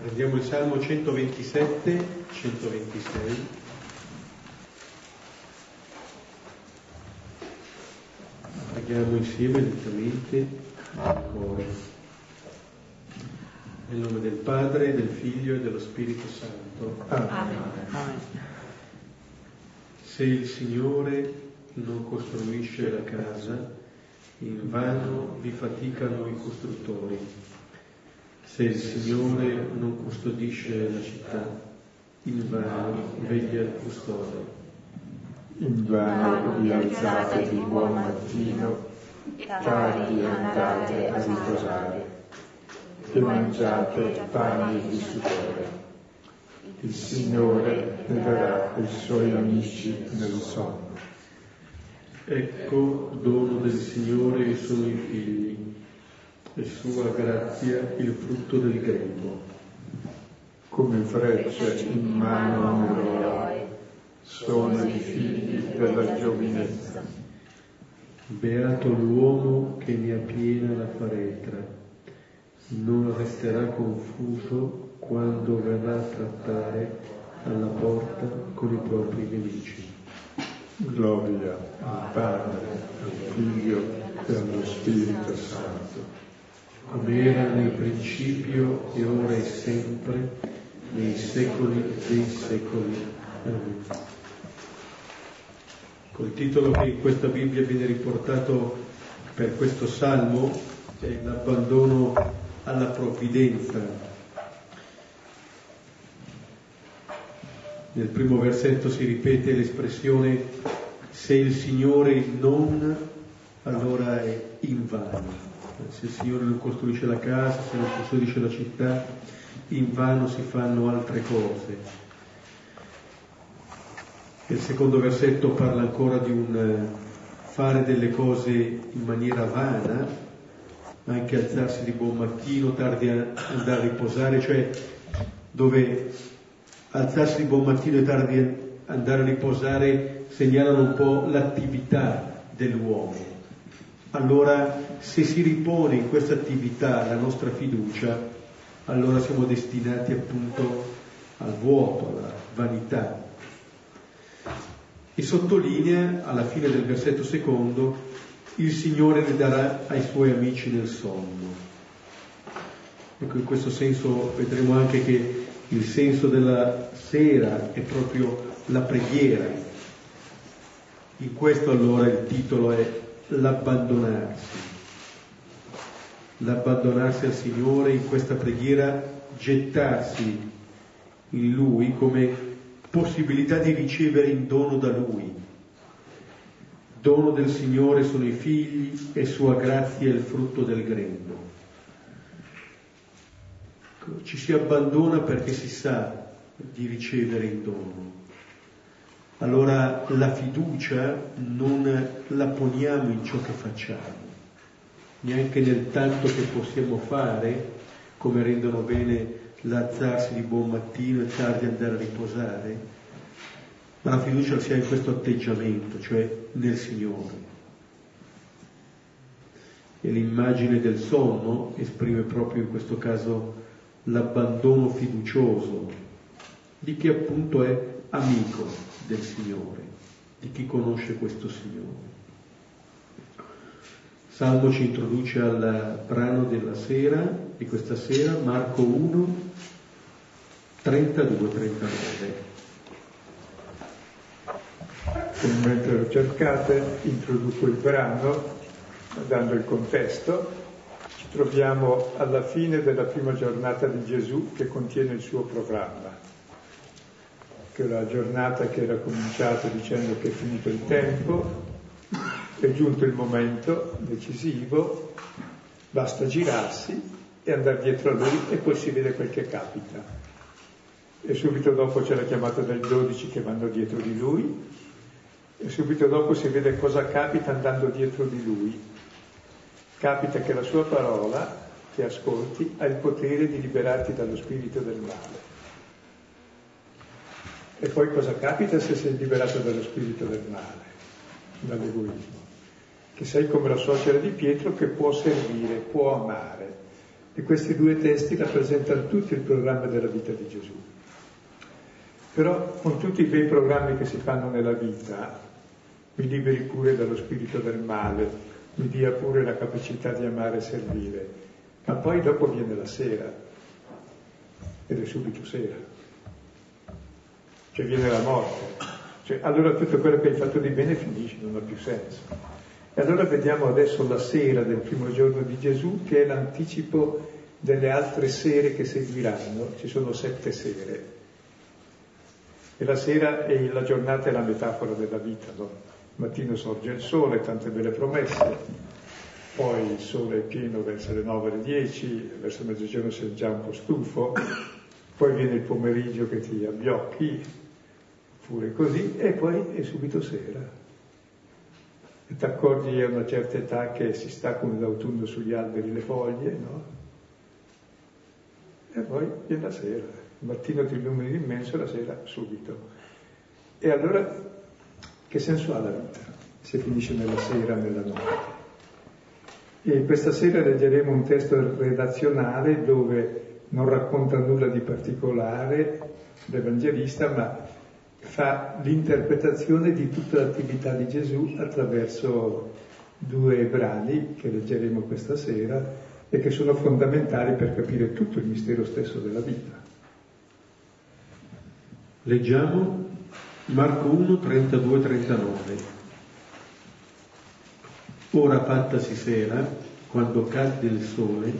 Prendiamo il Salmo 127, 126. Preghiamo insieme lentamente nel cuore. Nel nome del Padre, del Figlio e dello Spirito Santo. Amen. Se il Signore non costruisce la casa, in vano vi faticano i costruttori. Se il Signore non custodisce la città, in vano veglia il custode. In vano vi alzate di buon mattino, tardi andate a riposare, e mangiate pane di sudore. Il Signore ne darà ai suoi amici nel sonno. Ecco dono del Signore sono i figli, e sua grazia il frutto del grembo. Come frecce in mano a un eroe, sono i figli della giovinezza. Beato l'uomo che ne appiena la faretra, non resterà confuso quando verrà a trattare alla porta con i propri nemici. Gloria al Padre, al Figlio e allo Spirito Santo. Come era nel principio e ora e sempre, nei secoli dei secoli. Amen. Col titolo che in questa Bibbia viene riportato per questo salmo è l'abbandono alla provvidenza. Nel primo versetto si ripete l'espressione se il Signore non, allora è invano se il Signore non costruisce la casa, se non costruisce la città, in vano si fanno altre cose. Il secondo versetto parla ancora di un eh, fare delle cose in maniera vana, anche alzarsi di buon mattino, tardi a andare a riposare, cioè dove alzarsi di buon mattino e tardi andare a riposare segnalano un po' l'attività dell'uomo allora se si ripone in questa attività la nostra fiducia, allora siamo destinati appunto al vuoto, alla vanità. E sottolinea alla fine del versetto secondo, il Signore ne darà ai suoi amici nel sonno. Ecco, in questo senso vedremo anche che il senso della sera è proprio la preghiera. In questo allora il titolo è l'abbandonarsi, l'abbandonarsi al Signore in questa preghiera, gettarsi in Lui come possibilità di ricevere in dono da Lui. Dono del Signore sono i figli e sua grazia è il frutto del grembo. Ci si abbandona perché si sa di ricevere in dono allora la fiducia non la poniamo in ciò che facciamo, neanche nel tanto che possiamo fare, come rendono bene l'alzarsi di buon mattino e tardi andare a riposare, ma la fiducia sia in questo atteggiamento, cioè nel Signore. E l'immagine del sonno esprime proprio in questo caso l'abbandono fiducioso di chi appunto è amico del Signore, di chi conosce questo Signore. Salmo ci introduce al brano della sera, di questa sera, Marco 1, 32-39. Mentre lo cercate, introduco il brano dando il contesto. Ci troviamo alla fine della prima giornata di Gesù che contiene il suo programma che la giornata che era cominciata dicendo che è finito il tempo, è giunto il momento decisivo, basta girarsi e andare dietro a lui e poi si vede quel che capita. E subito dopo c'è la chiamata del 12 che vanno dietro di lui e subito dopo si vede cosa capita andando dietro di lui. Capita che la sua parola, che ascolti, ha il potere di liberarti dallo spirito del male. E poi cosa capita se sei liberato dallo spirito del male, dall'egoismo? Che sei come la suocera di Pietro che può servire, può amare. E questi due testi rappresentano tutto il programma della vita di Gesù. Però con tutti i bei programmi che si fanno nella vita, mi liberi pure dallo spirito del male, mi dia pure la capacità di amare e servire. Ma poi dopo viene la sera, ed è subito sera. Cioè viene la morte. Cioè, allora tutto quello che hai fatto di bene finisce, non ha più senso. E allora vediamo adesso la sera del primo giorno di Gesù che è l'anticipo delle altre sere che seguiranno, ci sono sette sere. E la sera è la giornata è la metafora della vita, no? Mattino sorge il sole, tante belle promesse, poi il sole è pieno verso le nove alle dieci, verso mezzogiorno sei già un po' stufo, poi viene il pomeriggio che ti abbiocchi, pure così, e poi è subito sera ti accorgi a una certa età che si staccano d'autunno sugli alberi le foglie, no? E poi viene la sera, il mattino ti illumini l'immenso, la sera subito. E allora che senso ha la vita se finisce nella sera, nella notte? E questa sera leggeremo un testo redazionale dove non racconta nulla di particolare l'Evangelista, ma fa l'interpretazione di tutta l'attività di Gesù attraverso due brani che leggeremo questa sera e che sono fondamentali per capire tutto il mistero stesso della vita. Leggiamo Marco 1, 32, 39. Ora fattasi sera, quando cadde il sole,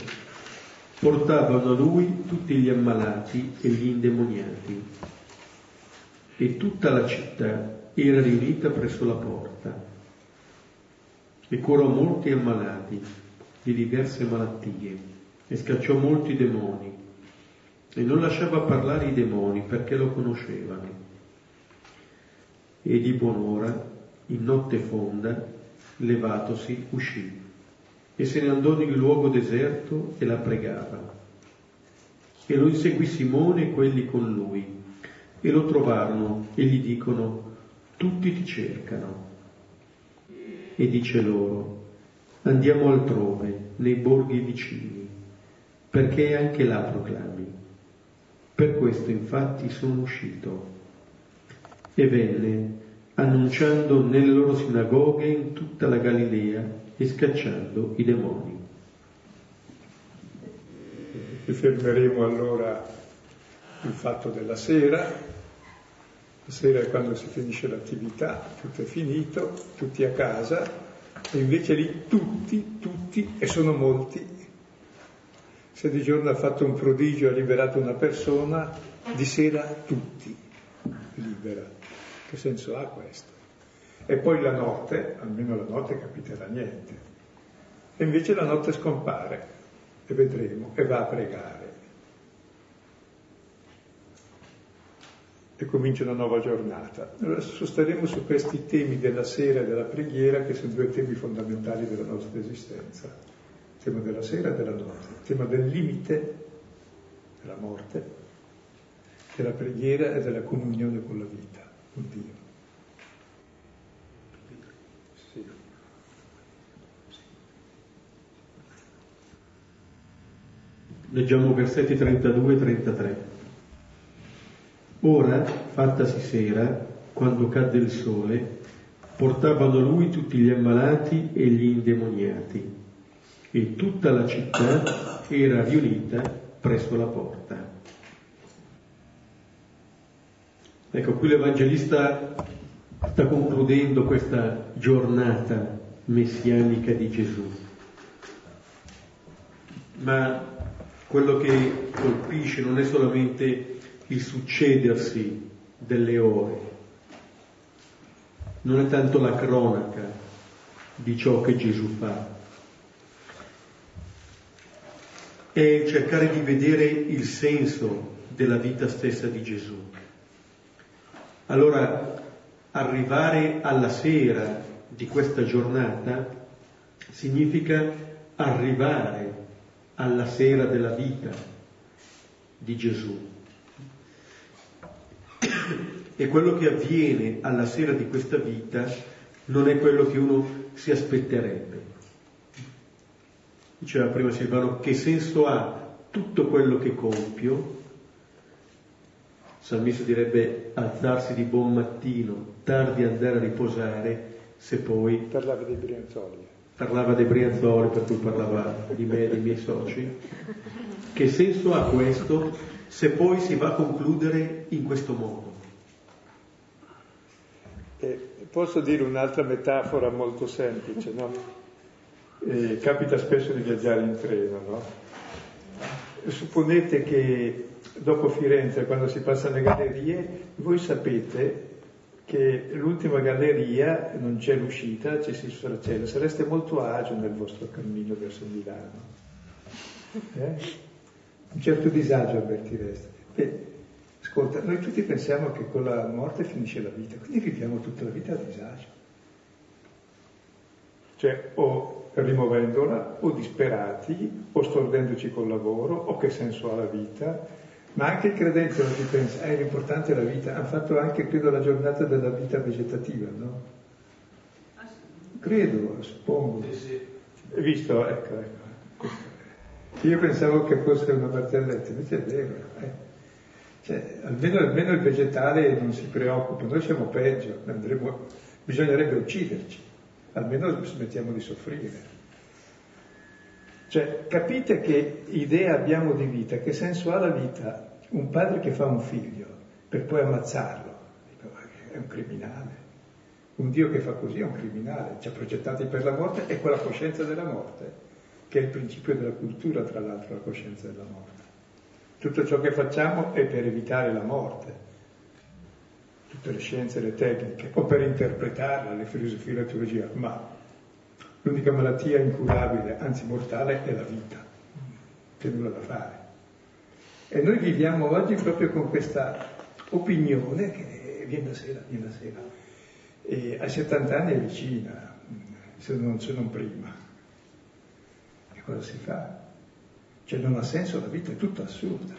portavano a lui tutti gli ammalati e gli indemoniati e tutta la città era riunita presso la porta e curò molti ammalati di diverse malattie e scacciò molti demoni e non lasciava parlare i demoni perché lo conoscevano. E di buon'ora, in notte fonda, levatosi, uscì e se ne andò nel luogo deserto e la pregava. E lo inseguì Simone e quelli con lui e lo trovarono e gli dicono, tutti ti cercano. E dice loro, andiamo altrove, nei borghi vicini, perché anche là proclami. Per questo infatti sono uscito. E venne, annunciando nelle loro sinagoghe in tutta la Galilea e scacciando i demoni. Ci fermeremo allora il fatto della sera, la sera è quando si finisce l'attività, tutto è finito, tutti a casa, e invece lì tutti, tutti, e sono molti. Se di giorno ha fatto un prodigio, ha liberato una persona, di sera tutti libera. Che senso ha questo? E poi la notte, almeno la notte capiterà niente. E invece la notte scompare, e vedremo, e va a pregare. E comincia una nuova giornata. Allora sosterremo su questi temi della sera e della preghiera che sono due temi fondamentali della nostra esistenza. Il tema della sera e della notte, il tema del limite della morte, della preghiera e della comunione con la vita, con Dio. Leggiamo versetti 32 e 33. Ora, fattasi sera, quando cadde il sole, portavano a lui tutti gli ammalati e gli indemoniati, e tutta la città era riunita presso la porta. Ecco, qui l'Evangelista sta concludendo questa giornata messianica di Gesù. Ma quello che colpisce non è solamente il succedersi delle ore, non è tanto la cronaca di ciò che Gesù fa, è cercare di vedere il senso della vita stessa di Gesù. Allora, arrivare alla sera di questa giornata significa arrivare alla sera della vita di Gesù. E quello che avviene alla sera di questa vita non è quello che uno si aspetterebbe. diceva prima Silvano, che senso ha tutto quello che compio? Salmista direbbe alzarsi di buon mattino, tardi andare a riposare, se poi... Parlava dei Brianzoli. Parlava dei Brianzoli, per cui parlava di me e dei miei soci. Che senso ha questo se poi si va a concludere in questo modo? Eh, posso dire un'altra metafora molto semplice, no? Eh, capita spesso di viaggiare in treno, no? Supponete che dopo Firenze, quando si passa alle gallerie, voi sapete che l'ultima galleria non c'è l'uscita, c'è il sfracello, sareste molto agio nel vostro cammino verso Milano. Eh? Un certo disagio avvertireste. Beh, ascolta, noi tutti pensiamo che con la morte finisce la vita, quindi viviamo tutta la vita a disagio. Cioè, o rimuovendola, o disperati, o stordendoci col lavoro, o che senso ha la vita, ma anche il credente oggi pensa, eh, l'importante è la vita, hanno fatto anche, credo, la giornata della vita vegetativa, no? Credo, suppongo. Visto, ecco, ecco. Io pensavo che fosse una barzelletta, invece è vero. Eh. Cioè, almeno, almeno, il vegetale non si preoccupa, noi siamo peggio, andremo, bisognerebbe ucciderci, almeno smettiamo di soffrire. Cioè, capite che idea abbiamo di vita, che senso ha la vita? Un padre che fa un figlio per poi ammazzarlo, è un criminale. Un Dio che fa così è un criminale, ci ha progettati per la morte e con la coscienza della morte che è il principio della cultura, tra l'altro, la coscienza della morte. Tutto ciò che facciamo è per evitare la morte, tutte le scienze, le tecniche, o per interpretarla, le filosofie e la teologia, ma l'unica malattia incurabile, anzi mortale, è la vita, c'è nulla da fare. E noi viviamo oggi proprio con questa opinione che viene da sera, viene da sera. E a 70 anni è vicina, se non, se non prima cosa si fa? Cioè non ha senso la vita, è tutta assurda.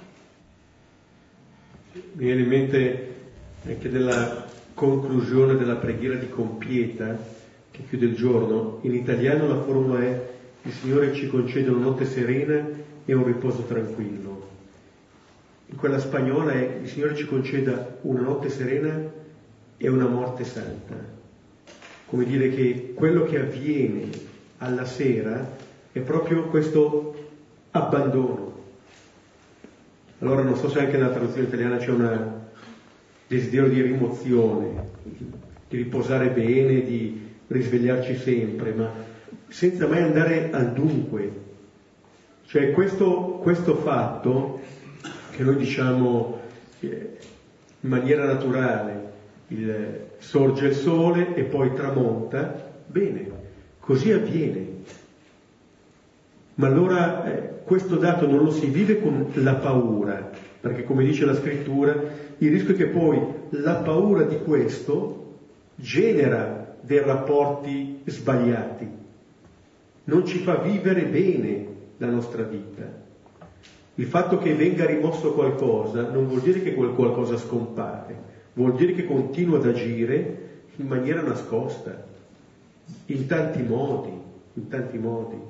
Mi viene in mente anche della conclusione della preghiera di compieta che chiude il giorno. In italiano la formula è il Signore ci concede una notte serena e un riposo tranquillo. In quella spagnola è il Signore ci conceda una notte serena e una morte santa. Come dire che quello che avviene alla sera è proprio questo abbandono. Allora non so se anche nella traduzione italiana c'è un desiderio di rimozione, di riposare bene, di risvegliarci sempre, ma senza mai andare al dunque. Cioè questo, questo fatto che noi diciamo eh, in maniera naturale, il, sorge il sole e poi tramonta, bene, così avviene. Ma allora eh, questo dato non lo si vive con la paura, perché come dice la scrittura, il rischio è che poi la paura di questo genera dei rapporti sbagliati, non ci fa vivere bene la nostra vita. Il fatto che venga rimosso qualcosa non vuol dire che quel qualcosa scompare, vuol dire che continua ad agire in maniera nascosta, in tanti modi, in tanti modi.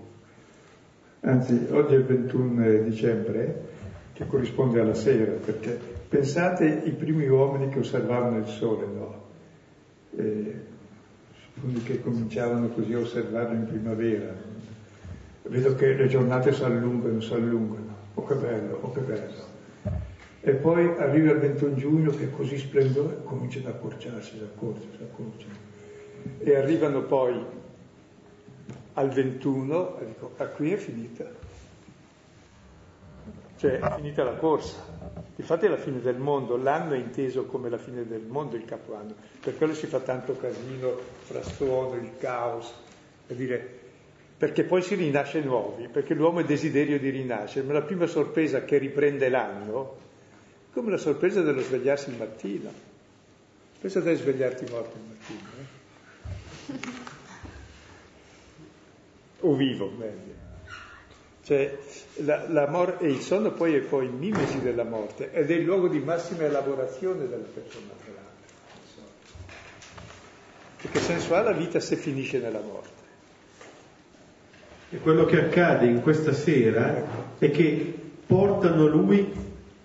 Anzi, oggi è il 21 dicembre, che corrisponde alla sera, perché pensate i primi uomini che osservavano il sole, no? Eh, quelli che cominciavano così a osservarlo in primavera. Vedo che le giornate si allungano, si allungano. Oh che bello, oh che bello. E poi arriva il 21 giugno che è così splendore, comincia ad accorciarsi, si accorcia, si accorcia. E arrivano poi al 21 e dico, ah, qui è finita. Cioè è finita la corsa. Infatti è la fine del mondo, l'anno è inteso come la fine del mondo il capoanno, per quello si fa tanto casino, frastuono, il caos, per dire, perché poi si rinasce nuovi, perché l'uomo ha desiderio di rinascere, ma la prima sorpresa che riprende l'anno, è come la sorpresa dello svegliarsi il mattino. Pensa a svegliarti morto il mattino. Eh? O vivo meglio. Cioè, la, la mor- il sonno poi è poi mimesi della morte ed è il luogo di massima elaborazione della persona morale. Che senso ha la vita se finisce nella morte? E quello che accade in questa sera è che portano lui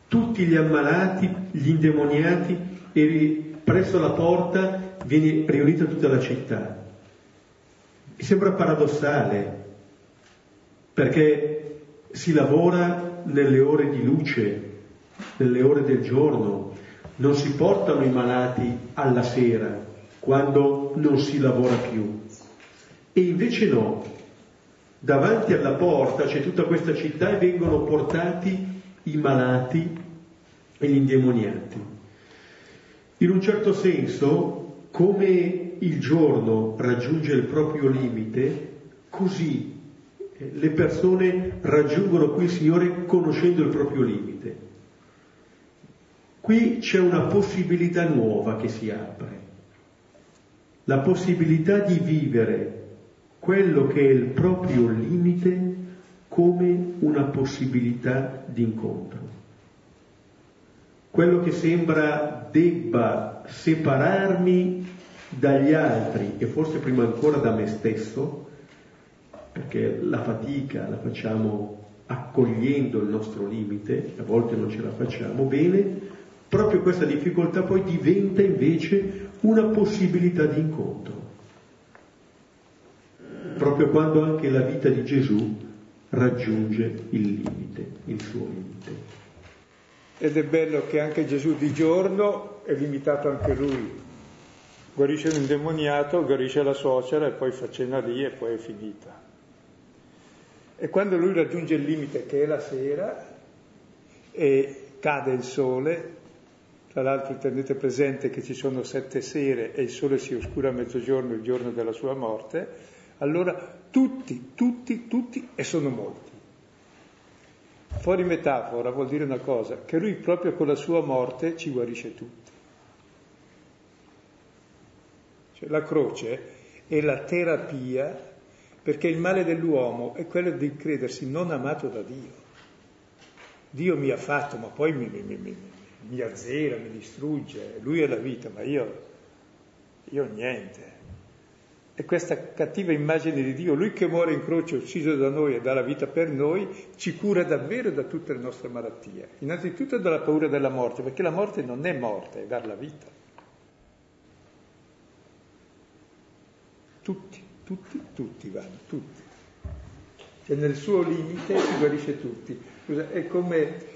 tutti gli ammalati, gli indemoniati e presso la porta viene riunita tutta la città. Mi sembra paradossale perché si lavora nelle ore di luce, nelle ore del giorno, non si portano i malati alla sera quando non si lavora più. E invece no, davanti alla porta c'è tutta questa città e vengono portati i malati e gli indemoniati. In un certo senso, come il giorno raggiunge il proprio limite, così le persone raggiungono qui il Signore conoscendo il proprio limite. Qui c'è una possibilità nuova che si apre, la possibilità di vivere quello che è il proprio limite come una possibilità di incontro. Quello che sembra debba separarmi dagli altri e forse prima ancora da me stesso, perché la fatica la facciamo accogliendo il nostro limite, a volte non ce la facciamo bene, proprio questa difficoltà poi diventa invece una possibilità di incontro. Proprio quando anche la vita di Gesù raggiunge il limite, il suo limite. Ed è bello che anche Gesù di giorno è limitato anche lui. Guarisce un indemoniato, guarisce la suocera e poi fa cena lì e poi è finita. E quando lui raggiunge il limite che è la sera e cade il sole, tra l'altro tenete presente che ci sono sette sere e il sole si oscura a mezzogiorno il giorno della sua morte, allora tutti, tutti, tutti, e sono molti. Fuori metafora vuol dire una cosa, che lui proprio con la sua morte ci guarisce tutti. Cioè, la croce è la terapia perché il male dell'uomo è quello di credersi non amato da Dio. Dio mi ha fatto, ma poi mi, mi, mi, mi azzera, mi distrugge, lui è la vita, ma io, io niente. E questa cattiva immagine di Dio, lui che muore in croce, ucciso da noi e dà la vita per noi, ci cura davvero da tutte le nostre malattie. Innanzitutto dalla paura della morte, perché la morte non è morte, è dar la vita. Tutti tutti, tutti vanno, tutti. Cioè nel suo limite si guarisce tutti. È come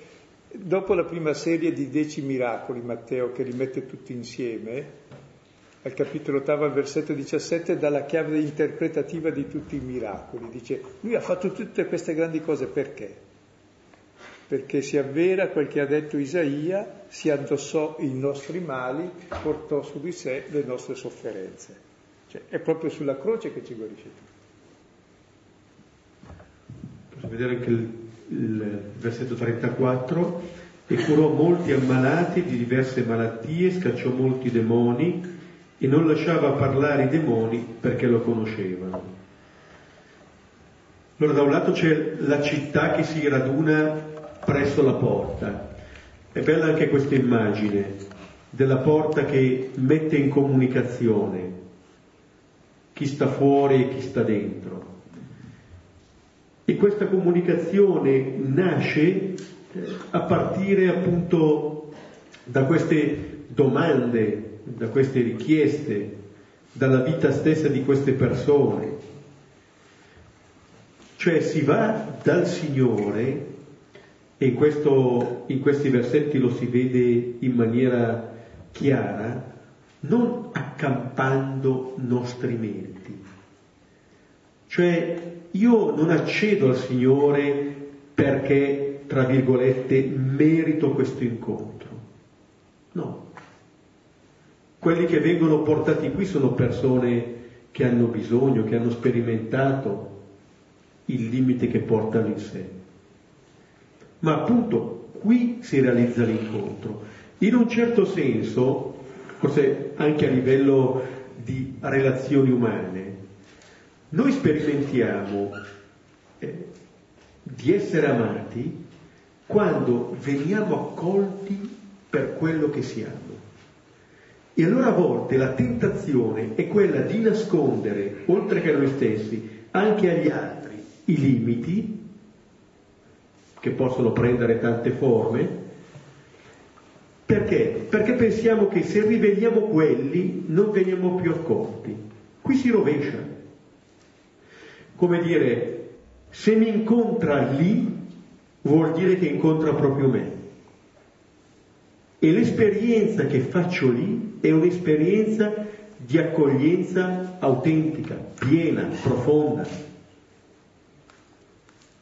dopo la prima serie di dieci miracoli, Matteo, che li mette tutti insieme, al capitolo ottavo, al versetto 17, dà la chiave interpretativa di tutti i miracoli. Dice, lui ha fatto tutte queste grandi cose perché? Perché si avvera quel che ha detto Isaia, si addossò i nostri mali, portò su di sé le nostre sofferenze. Cioè, è proprio sulla croce che ci guarisce tutto. Posso vedere anche il, il versetto 34. E curò molti ammalati di diverse malattie, scacciò molti demoni e non lasciava parlare i demoni perché lo conoscevano. Allora da un lato c'è la città che si raduna presso la porta. È bella anche questa immagine della porta che mette in comunicazione chi sta fuori e chi sta dentro. E questa comunicazione nasce eh, a partire appunto da queste domande, da queste richieste, dalla vita stessa di queste persone. Cioè si va dal Signore, e in, questo, in questi versetti lo si vede in maniera chiara, non accampando nostri meriti. Cioè io non accedo al Signore perché, tra virgolette, merito questo incontro. No. Quelli che vengono portati qui sono persone che hanno bisogno, che hanno sperimentato il limite che portano in sé. Ma appunto qui si realizza l'incontro. In un certo senso forse anche a livello di relazioni umane, noi sperimentiamo eh, di essere amati quando veniamo accolti per quello che siamo. E allora a volte la tentazione è quella di nascondere, oltre che a noi stessi, anche agli altri, i limiti, che possono prendere tante forme, perché? Perché pensiamo che se riveliamo quelli non veniamo più accolti. Qui si rovescia. Come dire, se mi incontra lì, vuol dire che incontra proprio me. E l'esperienza che faccio lì è un'esperienza di accoglienza autentica, piena, profonda.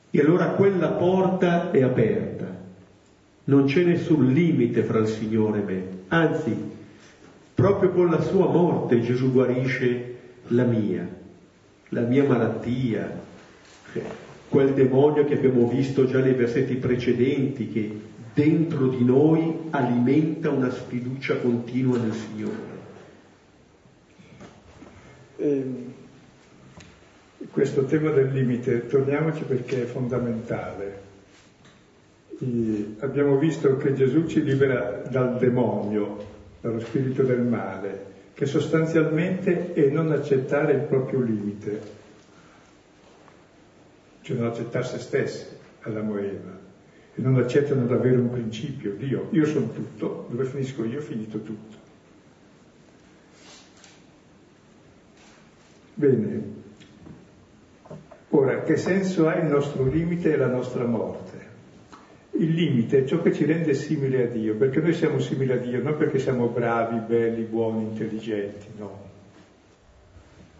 E allora quella porta è aperta non c'è nessun limite fra il Signore e me, anzi, proprio con la sua morte Gesù guarisce la mia, la mia malattia, quel demonio che abbiamo visto già nei versetti precedenti che dentro di noi alimenta una sfiducia continua nel Signore. E ehm, questo tema del limite, torniamoci perché è fondamentale abbiamo visto che Gesù ci libera dal demonio, dallo spirito del male, che sostanzialmente è non accettare il proprio limite, cioè non accettare se stessi, Adamo e Eva, e non accettano di avere un principio, Dio, io sono tutto, dove finisco io ho finito tutto. Bene, ora che senso ha il nostro limite e la nostra morte? Il limite è ciò che ci rende simili a Dio, perché noi siamo simili a Dio non perché siamo bravi, belli, buoni, intelligenti, no.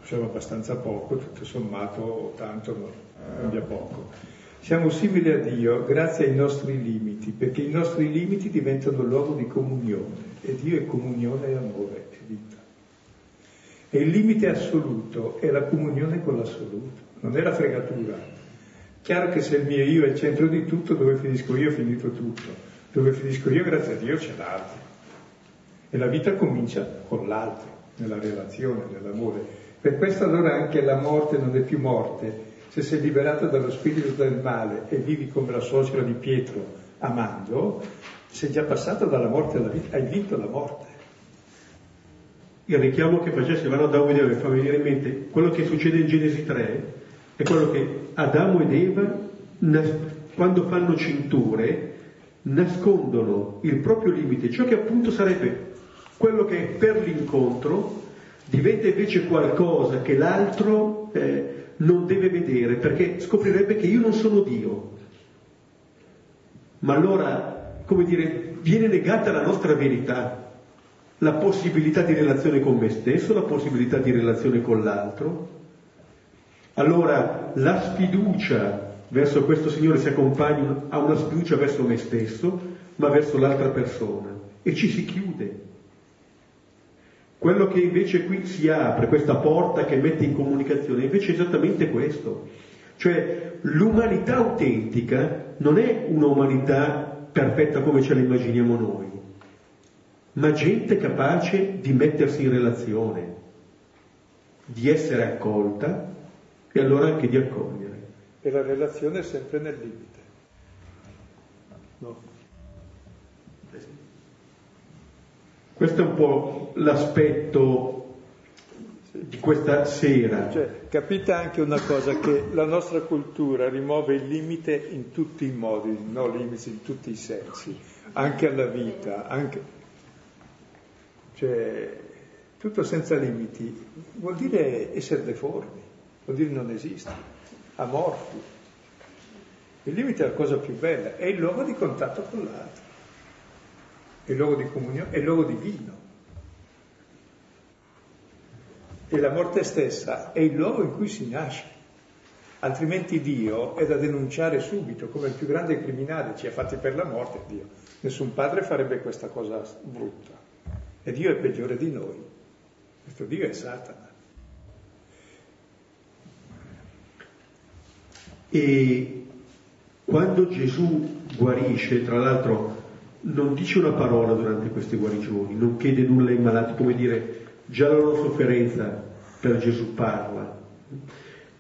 Siamo abbastanza poco, tutto sommato, o tanto, no, cambia poco. Siamo simili a Dio grazie ai nostri limiti, perché i nostri limiti diventano luogo di comunione, e Dio è comunione e amore, è vita. E il limite assoluto è la comunione con l'assoluto, non è la fregatura, Chiaro che se il mio io è il centro di tutto, dove finisco io ho finito tutto. Dove finisco io, grazie a Dio, c'è l'altro. E la vita comincia con l'altro, nella relazione, nell'amore. Per questo allora anche la morte non è più morte. Se sei liberato dallo spirito del male e vivi come la suocera di Pietro, amando, sei già passato dalla morte alla vita, hai vinto la morte. Il richiamo che facesse Ivano Davide mi fa venire in mente quello che succede in Genesi 3, è quello che Adamo ed Eva, quando fanno cinture, nascondono il proprio limite, ciò che appunto sarebbe quello che è per l'incontro, diventa invece qualcosa che l'altro eh, non deve vedere, perché scoprirebbe che io non sono Dio. Ma allora, come dire, viene negata la nostra verità, la possibilità di relazione con me stesso, la possibilità di relazione con l'altro, allora la sfiducia verso questo Signore si accompagna a una sfiducia verso me stesso, ma verso l'altra persona e ci si chiude. Quello che invece qui si apre, questa porta che mette in comunicazione, invece è esattamente questo. Cioè l'umanità autentica non è un'umanità perfetta come ce la immaginiamo noi, ma gente capace di mettersi in relazione, di essere accolta e allora anche di accogliere. E la relazione è sempre nel limite. No. Questo è un po' l'aspetto di questa sera. Cioè, capite anche una cosa, che la nostra cultura rimuove il limite in tutti i modi, no limiti in tutti i sensi, anche alla vita, anche... Cioè, tutto senza limiti vuol dire essere deformi vuol dire non esiste, amorfi. Il limite è la cosa più bella, è il luogo di contatto con l'altro, è il luogo di comunione, è il luogo divino. E la morte stessa è il luogo in cui si nasce. Altrimenti Dio è da denunciare subito, come il più grande criminale ci ha fatti per la morte, Dio. Nessun padre farebbe questa cosa brutta. E Dio è peggiore di noi. Questo Dio è Satana. E quando Gesù guarisce, tra l'altro non dice una parola durante queste guarigioni, non chiede nulla ai malati, come dire, già la loro sofferenza per Gesù parla,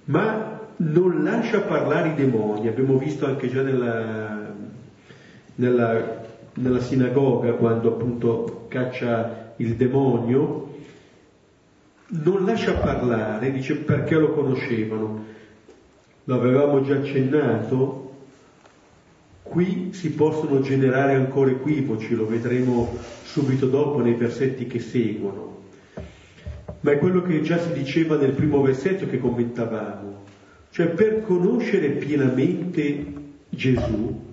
ma non lascia parlare i demoni, abbiamo visto anche già nella, nella, nella sinagoga quando appunto caccia il demonio, non lascia parlare, dice perché lo conoscevano, l'avevamo già accennato, qui si possono generare ancora equivoci, lo vedremo subito dopo nei versetti che seguono. Ma è quello che già si diceva nel primo versetto che commentavamo. Cioè per conoscere pienamente Gesù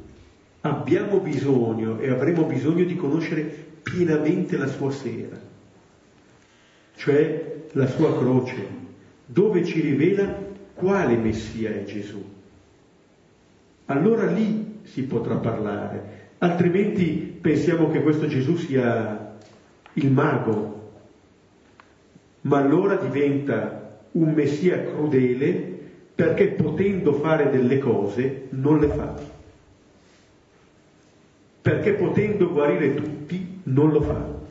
abbiamo bisogno e avremo bisogno di conoscere pienamente la sua sera, cioè la sua croce, dove ci rivela quale Messia è Gesù. Allora lì si potrà parlare, altrimenti pensiamo che questo Gesù sia il mago, ma allora diventa un Messia crudele perché potendo fare delle cose non le fa. Perché potendo guarire tutti non lo fa.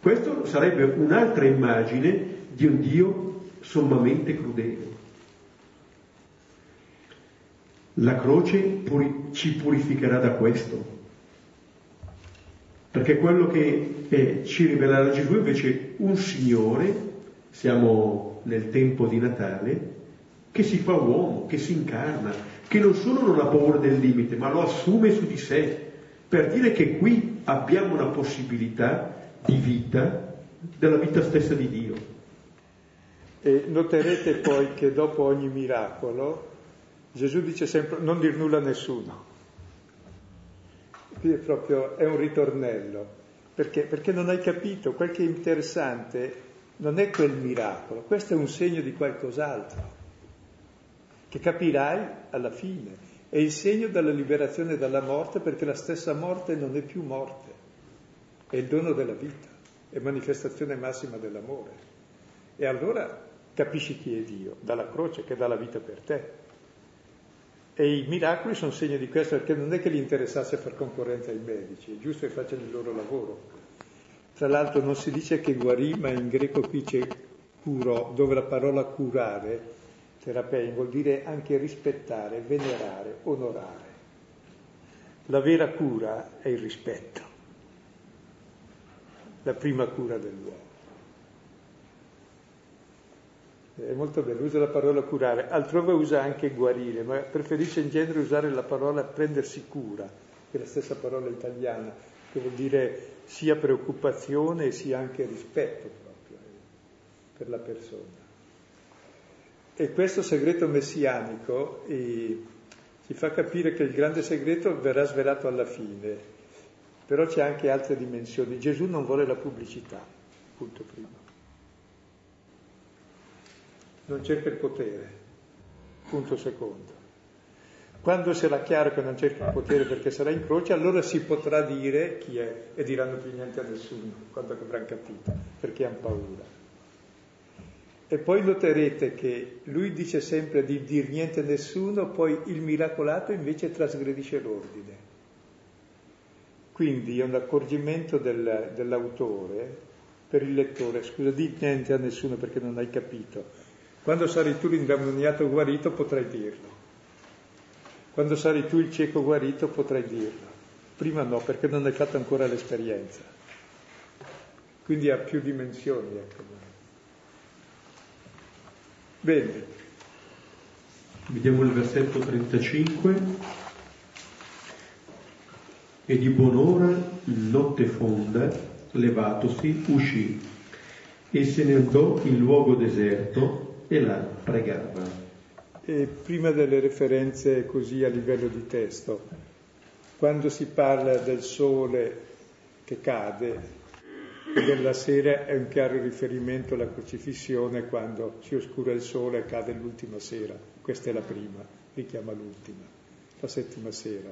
Questo sarebbe un'altra immagine di un Dio sommamente crudele. La croce puri- ci purificherà da questo. Perché quello che eh, ci rivelerà Gesù invece è un Signore, siamo nel tempo di Natale, che si fa uomo, che si incarna, che non solo non ha paura del limite, ma lo assume su di sé, per dire che qui abbiamo una possibilità di vita, della vita stessa di Dio. E noterete poi che dopo ogni miracolo Gesù dice sempre non dir nulla a nessuno. Qui è proprio è un ritornello, perché? Perché non hai capito, quel che è interessante non è quel miracolo, questo è un segno di qualcos'altro che capirai alla fine. È il segno della liberazione dalla morte perché la stessa morte non è più morte, è il dono della vita, è manifestazione massima dell'amore. E allora capisci chi è Dio, dalla croce che dà la vita per te. E i miracoli sono segno di questo perché non è che gli interessasse far concorrenza ai medici, è giusto che facciano il loro lavoro. Tra l'altro non si dice che guarì, ma in greco qui c'è curò, dove la parola curare Terapei vuol dire anche rispettare, venerare, onorare. La vera cura è il rispetto, la prima cura dell'uomo. È molto bello, usa la parola curare, altrove usa anche guarire, ma preferisce in genere usare la parola prendersi cura, che è la stessa parola italiana, che vuol dire sia preoccupazione sia anche rispetto proprio eh, per la persona. E questo segreto messianico eh, ci fa capire che il grande segreto verrà svelato alla fine, però c'è anche altre dimensioni. Gesù non vuole la pubblicità, punto primo. Non cerca il potere, punto secondo. Quando sarà chiaro che non cerca il potere perché sarà in croce, allora si potrà dire chi è e diranno più niente a nessuno, quando avranno capito, perché hanno paura. E poi noterete che lui dice sempre di dir niente a nessuno, poi il miracolato invece trasgredisce l'ordine. Quindi è un accorgimento del, dell'autore per il lettore, scusa, di niente a nessuno perché non hai capito. Quando sarai tu l'indemoniato guarito potrai dirlo. Quando sarai tu il cieco guarito potrai dirlo. Prima no, perché non hai fatto ancora l'esperienza. Quindi ha più dimensioni, ecco. Bene. Vediamo il versetto 35. E di buon'ora, notte fonda, levatosi, uscì e se ne andò in luogo deserto e là pregava. E prima delle referenze così a livello di testo, quando si parla del sole che cade, della sera è un chiaro riferimento alla crocifissione quando si oscura il sole e cade l'ultima sera. Questa è la prima, richiama l'ultima, la settima sera.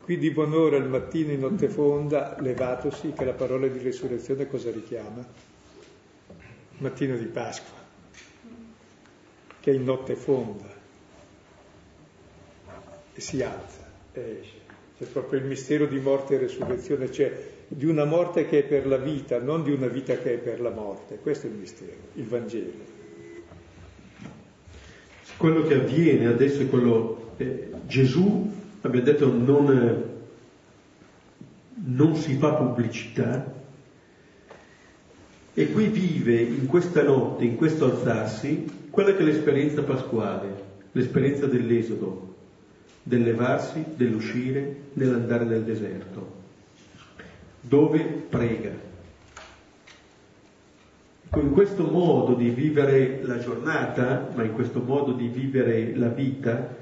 Qui di buon'ora il mattino in notte fonda, levatosi, che la parola di risurrezione cosa richiama? Mattino di Pasqua, che in notte fonda, e si alza e esce. C'è proprio il mistero di morte e resurrezione, cioè di una morte che è per la vita, non di una vita che è per la morte. Questo è il mistero, il Vangelo. Quello che avviene adesso è quello, eh, Gesù, abbiamo detto, non, non si fa pubblicità, e qui vive in questa notte, in questo alzarsi, quella che è l'esperienza pasquale, l'esperienza dell'esodo, del levarsi, dell'uscire, nell'andare nel deserto, dove prega. In questo modo di vivere la giornata, ma in questo modo di vivere la vita,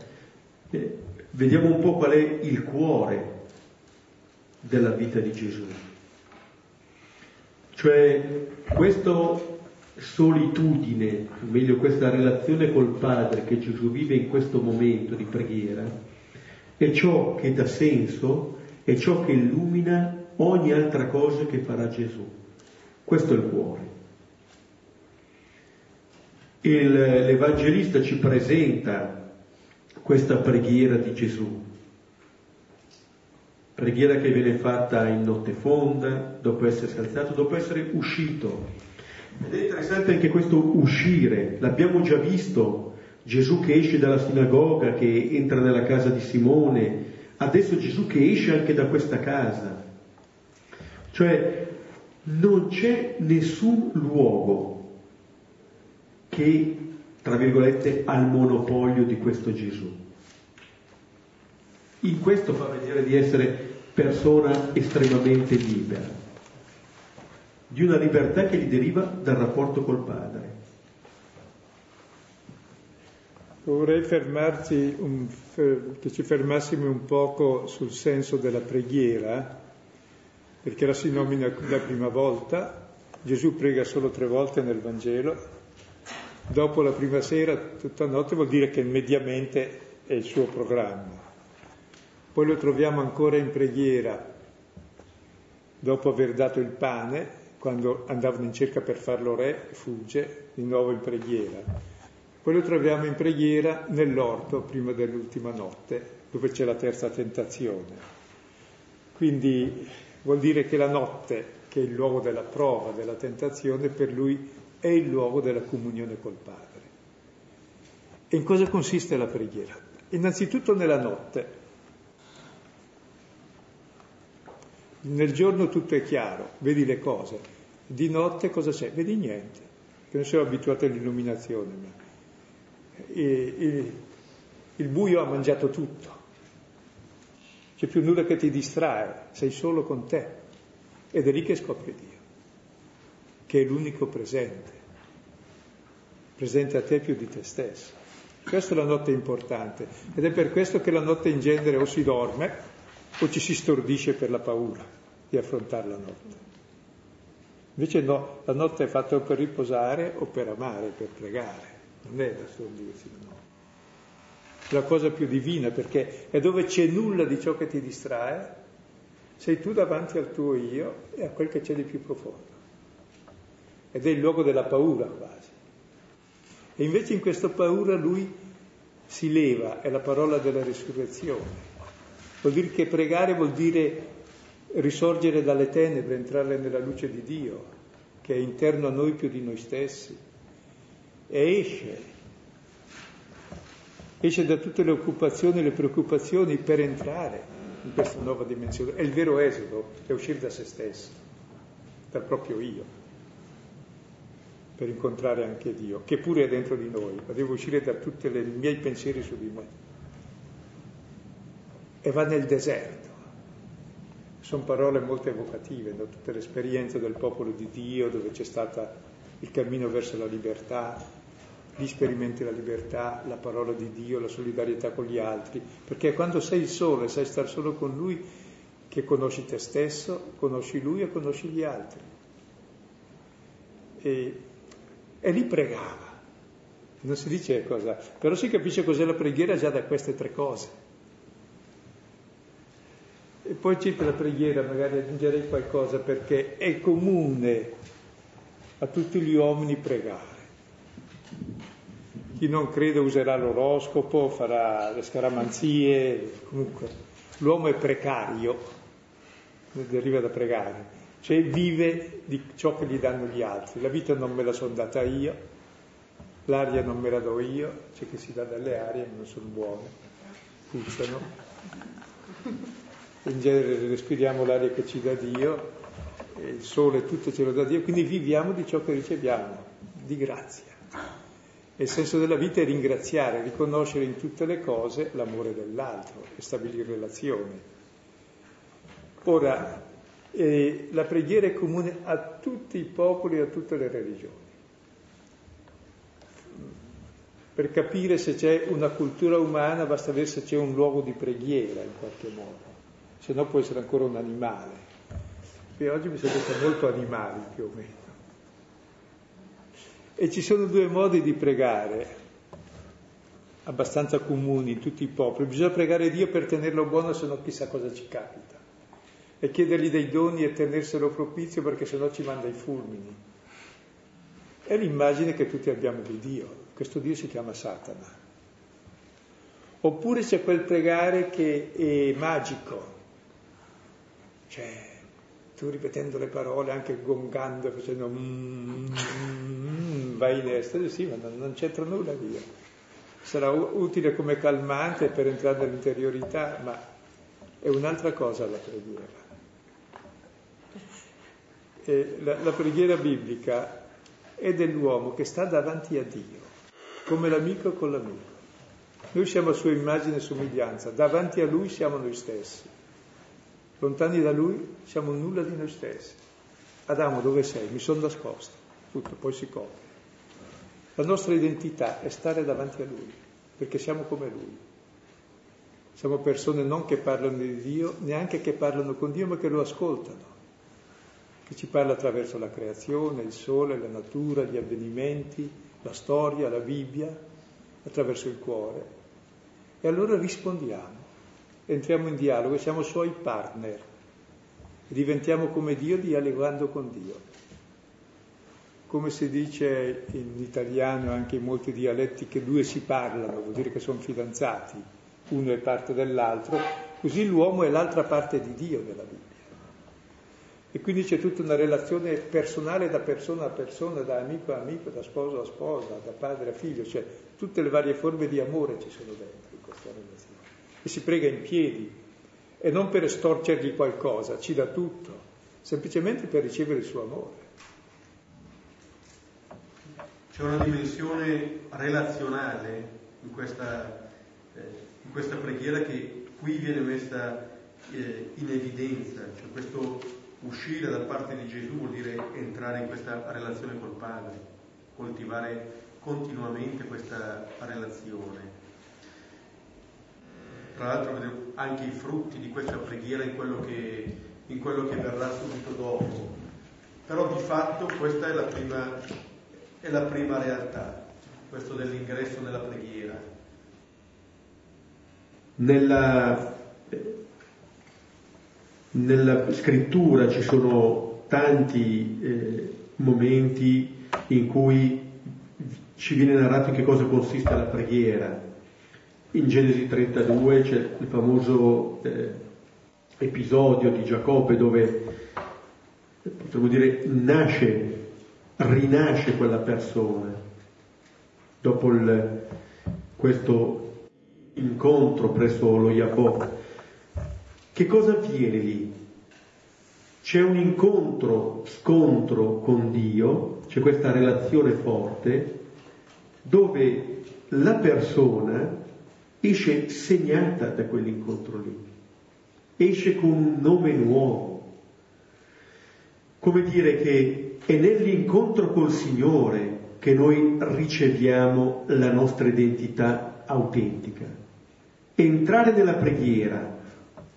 eh, vediamo un po' qual è il cuore della vita di Gesù. Cioè questa solitudine, o meglio questa relazione col Padre che Gesù vive in questo momento di preghiera, è ciò che dà senso, è ciò che illumina ogni altra cosa che farà Gesù. Questo è il cuore. Il, l'Evangelista ci presenta questa preghiera di Gesù, preghiera che viene fatta in notte fonda, dopo essersi alzato, dopo essere uscito. Ed è interessante anche questo uscire, l'abbiamo già visto, Gesù che esce dalla sinagoga, che entra nella casa di Simone, adesso Gesù che esce anche da questa casa. Cioè non c'è nessun luogo che, tra virgolette, ha il monopolio di questo Gesù. In questo fa vedere di essere persona estremamente libera, di una libertà che gli deriva dal rapporto col Padre. Vorrei fermarci, un, che ci fermassimo un poco sul senso della preghiera, perché la si nomina la prima volta, Gesù prega solo tre volte nel Vangelo, dopo la prima sera, tutta notte, vuol dire che mediamente è il suo programma. Poi lo troviamo ancora in preghiera, dopo aver dato il pane, quando andavano in cerca per farlo re, fugge, di nuovo in preghiera. Poi lo troviamo in preghiera nell'orto prima dell'ultima notte, dove c'è la terza tentazione. Quindi vuol dire che la notte, che è il luogo della prova, della tentazione, per lui è il luogo della comunione col Padre. E in cosa consiste la preghiera? Innanzitutto nella notte. Nel giorno tutto è chiaro, vedi le cose. Di notte cosa c'è? Vedi niente, che non sono abituato all'illuminazione. Il, il, il buio ha mangiato tutto. C'è più nulla che ti distrae, sei solo con te. Ed è lì che scopri Dio, che è l'unico presente, presente a te più di te stesso. Questa è la notte importante ed è per questo che la notte in genere o si dorme o ci si stordisce per la paura di affrontare la notte. Invece no, la notte è fatta o per riposare o per amare, per pregare, non è da stordirsi, no. È la cosa più divina perché è dove c'è nulla di ciò che ti distrae, sei tu davanti al tuo io e a quel che c'è di più profondo. Ed è il luogo della paura quasi. E invece in questa paura lui si leva, è la parola della risurrezione Vuol dire che pregare vuol dire risorgere dalle tenebre, entrare nella luce di Dio, che è interno a noi più di noi stessi. E esce, esce da tutte le occupazioni e le preoccupazioni per entrare in questa nuova dimensione. È il vero esodo, è uscire da se stesso, dal proprio io, per incontrare anche Dio, che pure è dentro di noi, ma devo uscire da tutti i miei pensieri su di me e va nel deserto. Sono parole molto evocative, no? tutta l'esperienza del popolo di Dio, dove c'è stato il cammino verso la libertà, lì sperimenti la libertà, la parola di Dio, la solidarietà con gli altri, perché quando sei solo e sai stare solo con Lui, che conosci te stesso, conosci Lui e conosci gli altri. E, e lì pregava. Non si dice cosa, però si capisce cos'è la preghiera già da queste tre cose. E poi circa la preghiera magari aggiungerei qualcosa perché è comune a tutti gli uomini pregare. Chi non crede userà l'oroscopo, farà le scaramanzie, comunque l'uomo è precario, deriva da pregare, cioè vive di ciò che gli danno gli altri. La vita non me la sono data io, l'aria non me la do io, c'è chi si dà dalle arie non sono buone, puzzano in genere respiriamo l'aria che ci dà Dio, il sole tutto ce lo dà Dio, quindi viviamo di ciò che riceviamo, di grazia. E il senso della vita è ringraziare, riconoscere in tutte le cose l'amore dell'altro e stabilire relazioni. Ora, eh, la preghiera è comune a tutti i popoli e a tutte le religioni. Per capire se c'è una cultura umana basta vedere se c'è un luogo di preghiera in qualche modo, se no può essere ancora un animale. E oggi mi sembra molto animali più o meno. E ci sono due modi di pregare, abbastanza comuni in tutti i popoli. Bisogna pregare Dio per tenerlo buono, se no chissà cosa ci capita. E chiedergli dei doni e tenerselo propizio perché se no ci manda i fulmini. È l'immagine che tutti abbiamo di Dio. Questo Dio si chiama Satana. Oppure c'è quel pregare che è magico, cioè tu ripetendo le parole, anche gongando, facendo mm, mm, vai in estasi, sì, ma non, non c'entra nulla via. Sarà utile come calmante per entrare nell'interiorità, ma è un'altra cosa la preghiera. La, la, preghiera biblica è dell'uomo che sta davanti a Dio, come l'amico con l'amico. Noi siamo a sua immagine e somiglianza, davanti a lui siamo noi stessi. Lontani da lui siamo nulla di noi stessi. Adamo, dove sei? Mi sono nascosto. Tutto, poi si copre. La nostra identità è stare davanti a lui, perché siamo come lui. Siamo persone non che parlano di Dio, neanche che parlano con Dio, ma che lo ascoltano, che ci parla attraverso la creazione, il sole, la natura, gli avvenimenti, la storia, la Bibbia, attraverso il cuore. E allora rispondiamo entriamo in dialogo, siamo suoi partner, diventiamo come Dio dialogando con Dio. Come si dice in italiano, anche in molti dialetti, che due si parlano, vuol dire che sono fidanzati, uno è parte dell'altro, così l'uomo è l'altra parte di Dio nella Bibbia. E quindi c'è tutta una relazione personale da persona a persona, da amico a amico, da sposo a sposa, da padre a figlio, cioè tutte le varie forme di amore ci sono dentro in questa relazione e si prega in piedi e non per estorcergli qualcosa, ci dà tutto, semplicemente per ricevere il suo amore. C'è una dimensione relazionale in questa, eh, in questa preghiera che qui viene messa eh, in evidenza, cioè questo uscire da parte di Gesù vuol dire entrare in questa relazione col Padre, coltivare continuamente questa relazione tra l'altro vedremo anche i frutti di questa preghiera in quello che, in quello che verrà subito dopo. Però di fatto questa è la prima, è la prima realtà, questo dell'ingresso nella preghiera. Nella, nella scrittura ci sono tanti eh, momenti in cui ci viene narrato in che cosa consiste la preghiera in Genesi 32 c'è il famoso eh, episodio di Giacobbe dove, potremmo dire, nasce, rinasce quella persona dopo il, questo incontro presso lo Jacob. Che cosa avviene lì? C'è un incontro, scontro con Dio, c'è questa relazione forte dove la persona esce segnata da quell'incontro lì, esce con un nome nuovo. Come dire che è nell'incontro col Signore che noi riceviamo la nostra identità autentica. Entrare nella preghiera,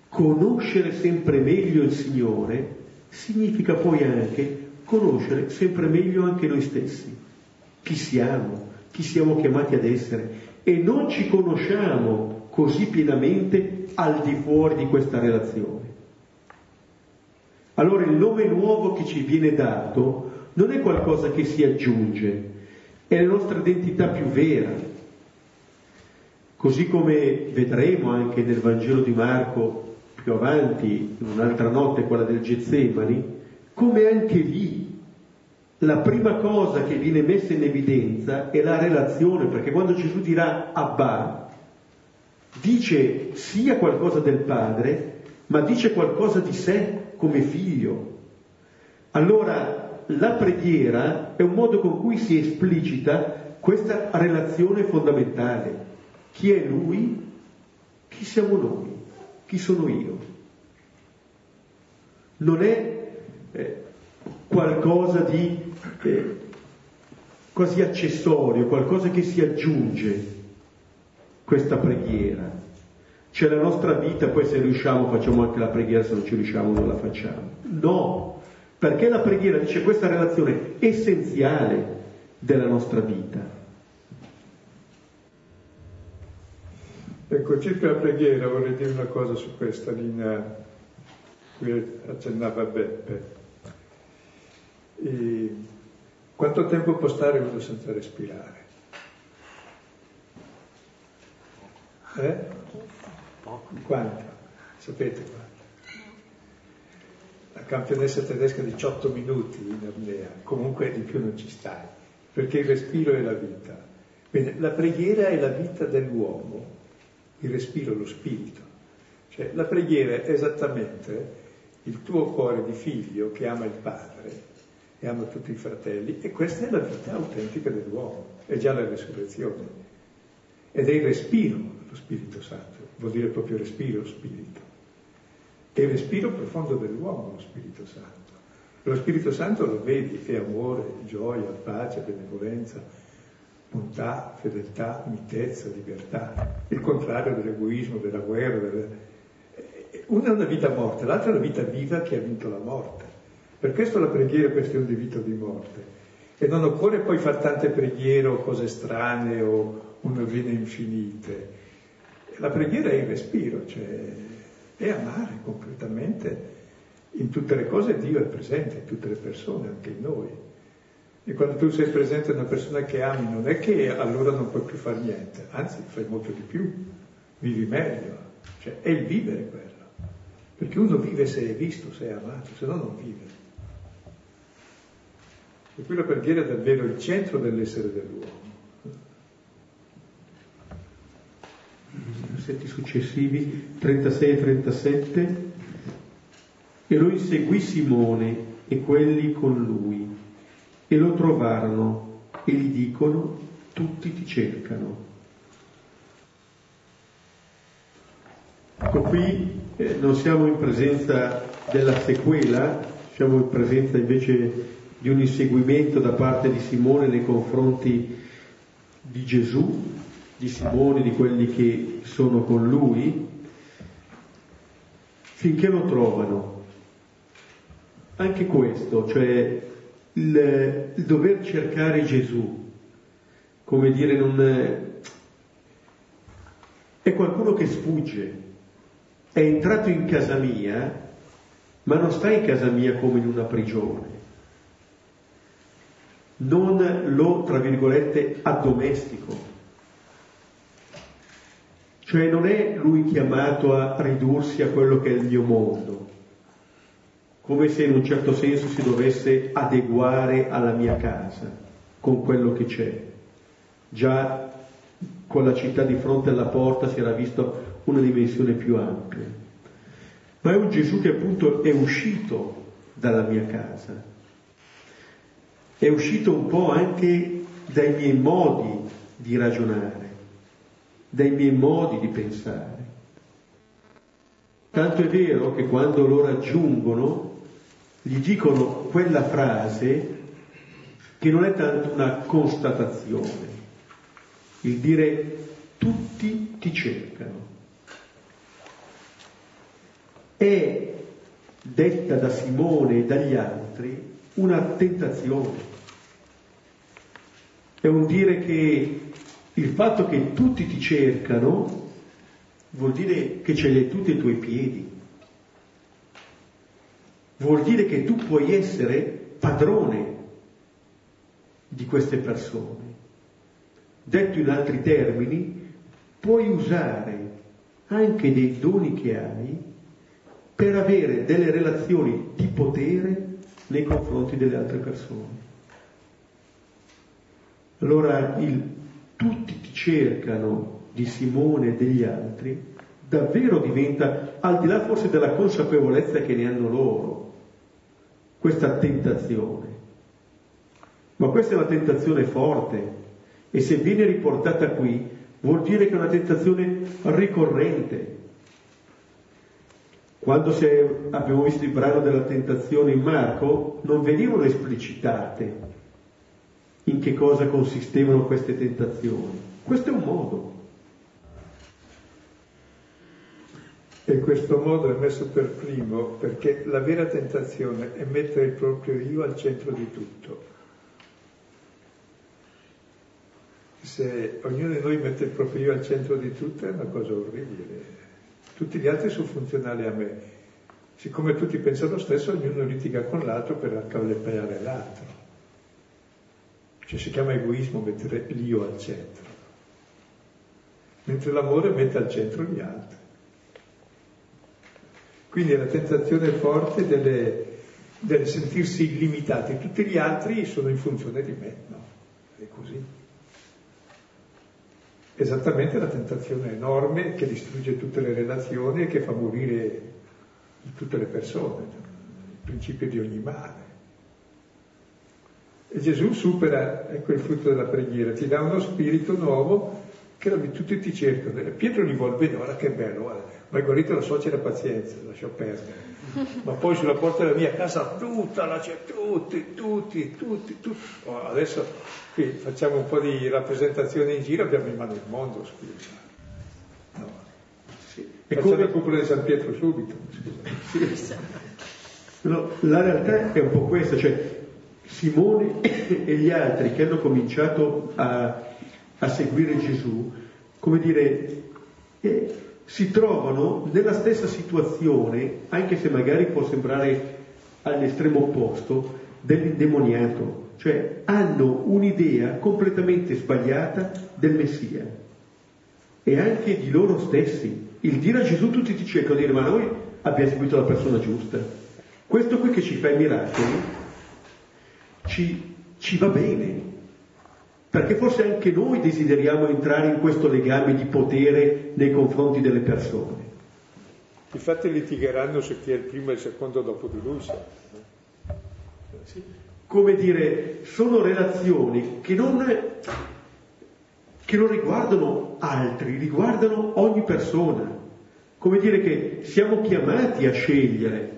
conoscere sempre meglio il Signore, significa poi anche conoscere sempre meglio anche noi stessi, chi siamo, chi siamo chiamati ad essere e non ci conosciamo così pienamente al di fuori di questa relazione. Allora il nome nuovo che ci viene dato non è qualcosa che si aggiunge, è la nostra identità più vera. Così come vedremo anche nel Vangelo di Marco più avanti, in un'altra notte, quella del Getsemani, come anche lì la prima cosa che viene messa in evidenza è la relazione, perché quando Gesù dirà Abba, dice sia qualcosa del Padre, ma dice qualcosa di sé come figlio. Allora la preghiera è un modo con cui si esplicita questa relazione fondamentale. Chi è lui? Chi siamo noi? Chi sono io? Non è eh, qualcosa di eh, quasi accessorio, qualcosa che si aggiunge questa preghiera. C'è la nostra vita, poi se riusciamo facciamo anche la preghiera, se non ci riusciamo non la facciamo. No, perché la preghiera dice questa relazione essenziale della nostra vita. Ecco, circa la preghiera vorrei dire una cosa su questa linea cui accennava Beppe. E quanto tempo può stare uno senza respirare? Eh? Quanto? Sapete quanto? La campionessa tedesca 18 minuti in apnea, comunque di più non ci stai, perché il respiro è la vita. Bene, la preghiera è la vita dell'uomo, il respiro lo spirito. Cioè, la preghiera è esattamente il tuo cuore di figlio che ama il padre e ama tutti i fratelli e questa è la vita autentica dell'uomo, è già la resurrezione. Ed è il respiro, lo Spirito Santo, vuol dire proprio respiro, spirito. È il respiro profondo dell'uomo, lo Spirito Santo. Lo Spirito Santo lo vedi, è amore, gioia, pace, benevolenza, bontà, fedeltà, mitezza, libertà. Il contrario dell'egoismo, della guerra. Della... Una è una vita morta, l'altra è una vita viva che ha vinto la morte. Per questo la preghiera è questione di vita o di morte. E non occorre poi fare tante preghiere o cose strane o una vena infinite. La preghiera è il respiro, cioè è amare concretamente. In tutte le cose Dio è presente, in tutte le persone, anche in noi. E quando tu sei presente in una persona che ami, non è che allora non puoi più fare niente, anzi fai molto di più, vivi meglio. Cioè è il vivere quello. Perché uno vive se è visto, se è amato, se no non vive. E qui la preghiera è davvero il centro dell'essere dell'uomo. versetti successivi, 36 e 37, e lo inseguì Simone e quelli con lui, e lo trovarono e gli dicono, tutti ti cercano. Ecco qui eh, non siamo in presenza della sequela, siamo in presenza invece di un inseguimento da parte di Simone nei confronti di Gesù, di Simone, di quelli che sono con lui, finché lo trovano. Anche questo, cioè il, il dover cercare Gesù, come dire, non è, è qualcuno che sfugge, è entrato in casa mia, ma non sta in casa mia come in una prigione. Non lo, tra virgolette, addomestico, cioè non è lui chiamato a ridursi a quello che è il mio mondo, come se in un certo senso si dovesse adeguare alla mia casa con quello che c'è. Già con la città di fronte alla porta si era visto una dimensione più ampia. Ma è un Gesù che appunto è uscito dalla mia casa, è uscito un po' anche dai miei modi di ragionare dai miei modi di pensare. Tanto è vero che quando lo raggiungono gli dicono quella frase che non è tanto una constatazione, il dire tutti ti cercano. È detta da Simone e dagli altri una tentazione. È un dire che il fatto che tutti ti cercano vuol dire che ce li tutti ai tuoi piedi. Vuol dire che tu puoi essere padrone di queste persone. Detto in altri termini, puoi usare anche dei doni che hai per avere delle relazioni di potere nei confronti delle altre persone. Allora il tutti ti cercano di Simone e degli altri, davvero diventa, al di là forse della consapevolezza che ne hanno loro, questa tentazione. Ma questa è una tentazione forte, E se viene riportata qui, vuol dire che è una tentazione ricorrente. Quando abbiamo visto il brano della tentazione in Marco, non venivano esplicitate in che cosa consistevano queste tentazioni. Questo è un modo. E questo modo è messo per primo perché la vera tentazione è mettere il proprio io al centro di tutto. Se ognuno di noi mette il proprio io al centro di tutto è una cosa orribile. Tutti gli altri sono funzionali a me. Siccome tutti pensano lo stesso, ognuno litiga con l'altro per accavallare l'altro. Cioè si chiama egoismo mettere l'io al centro. Mentre l'amore mette al centro gli altri. Quindi è la tentazione forte delle, del sentirsi illimitati. Tutti gli altri sono in funzione di me, no? È così. Esattamente la tentazione enorme che distrugge tutte le relazioni e che fa morire tutte le persone, il principio di ogni male. E Gesù supera, ecco il frutto della preghiera, ti dà uno spirito nuovo che tutti ti cercano. Pietro gli vuole bene, guarda che bello, guarda. Margherita la suocera pazienza, lasciò perdere. Ma poi sulla porta della mia casa tutta la c'è, tutti, tutti, tutti, tutti. Oh, adesso qui facciamo un po' di rappresentazione in giro, abbiamo in mano il mondo, scusa. No. Sì. E Facciamo come il cupolo di San Pietro subito, scusa. Sì. No, la realtà è un po' questa, cioè Simone e gli altri che hanno cominciato a, a seguire Gesù, come dire, eh, si trovano nella stessa situazione, anche se magari può sembrare all'estremo opposto, dell'indemoniato, cioè hanno un'idea completamente sbagliata del Messia e anche di loro stessi. Il dire a Gesù tutti ti cercano di dire ma noi abbiamo seguito la persona giusta. Questo qui che ci fa i miracoli ci, ci va bene, perché forse anche noi desideriamo entrare in questo legame di potere nei confronti delle persone. Infatti litigheranno su chi è il primo e il secondo dopo di lui. Sì. Come dire, sono relazioni che non, che non riguardano altri, riguardano ogni persona. Come dire che siamo chiamati a scegliere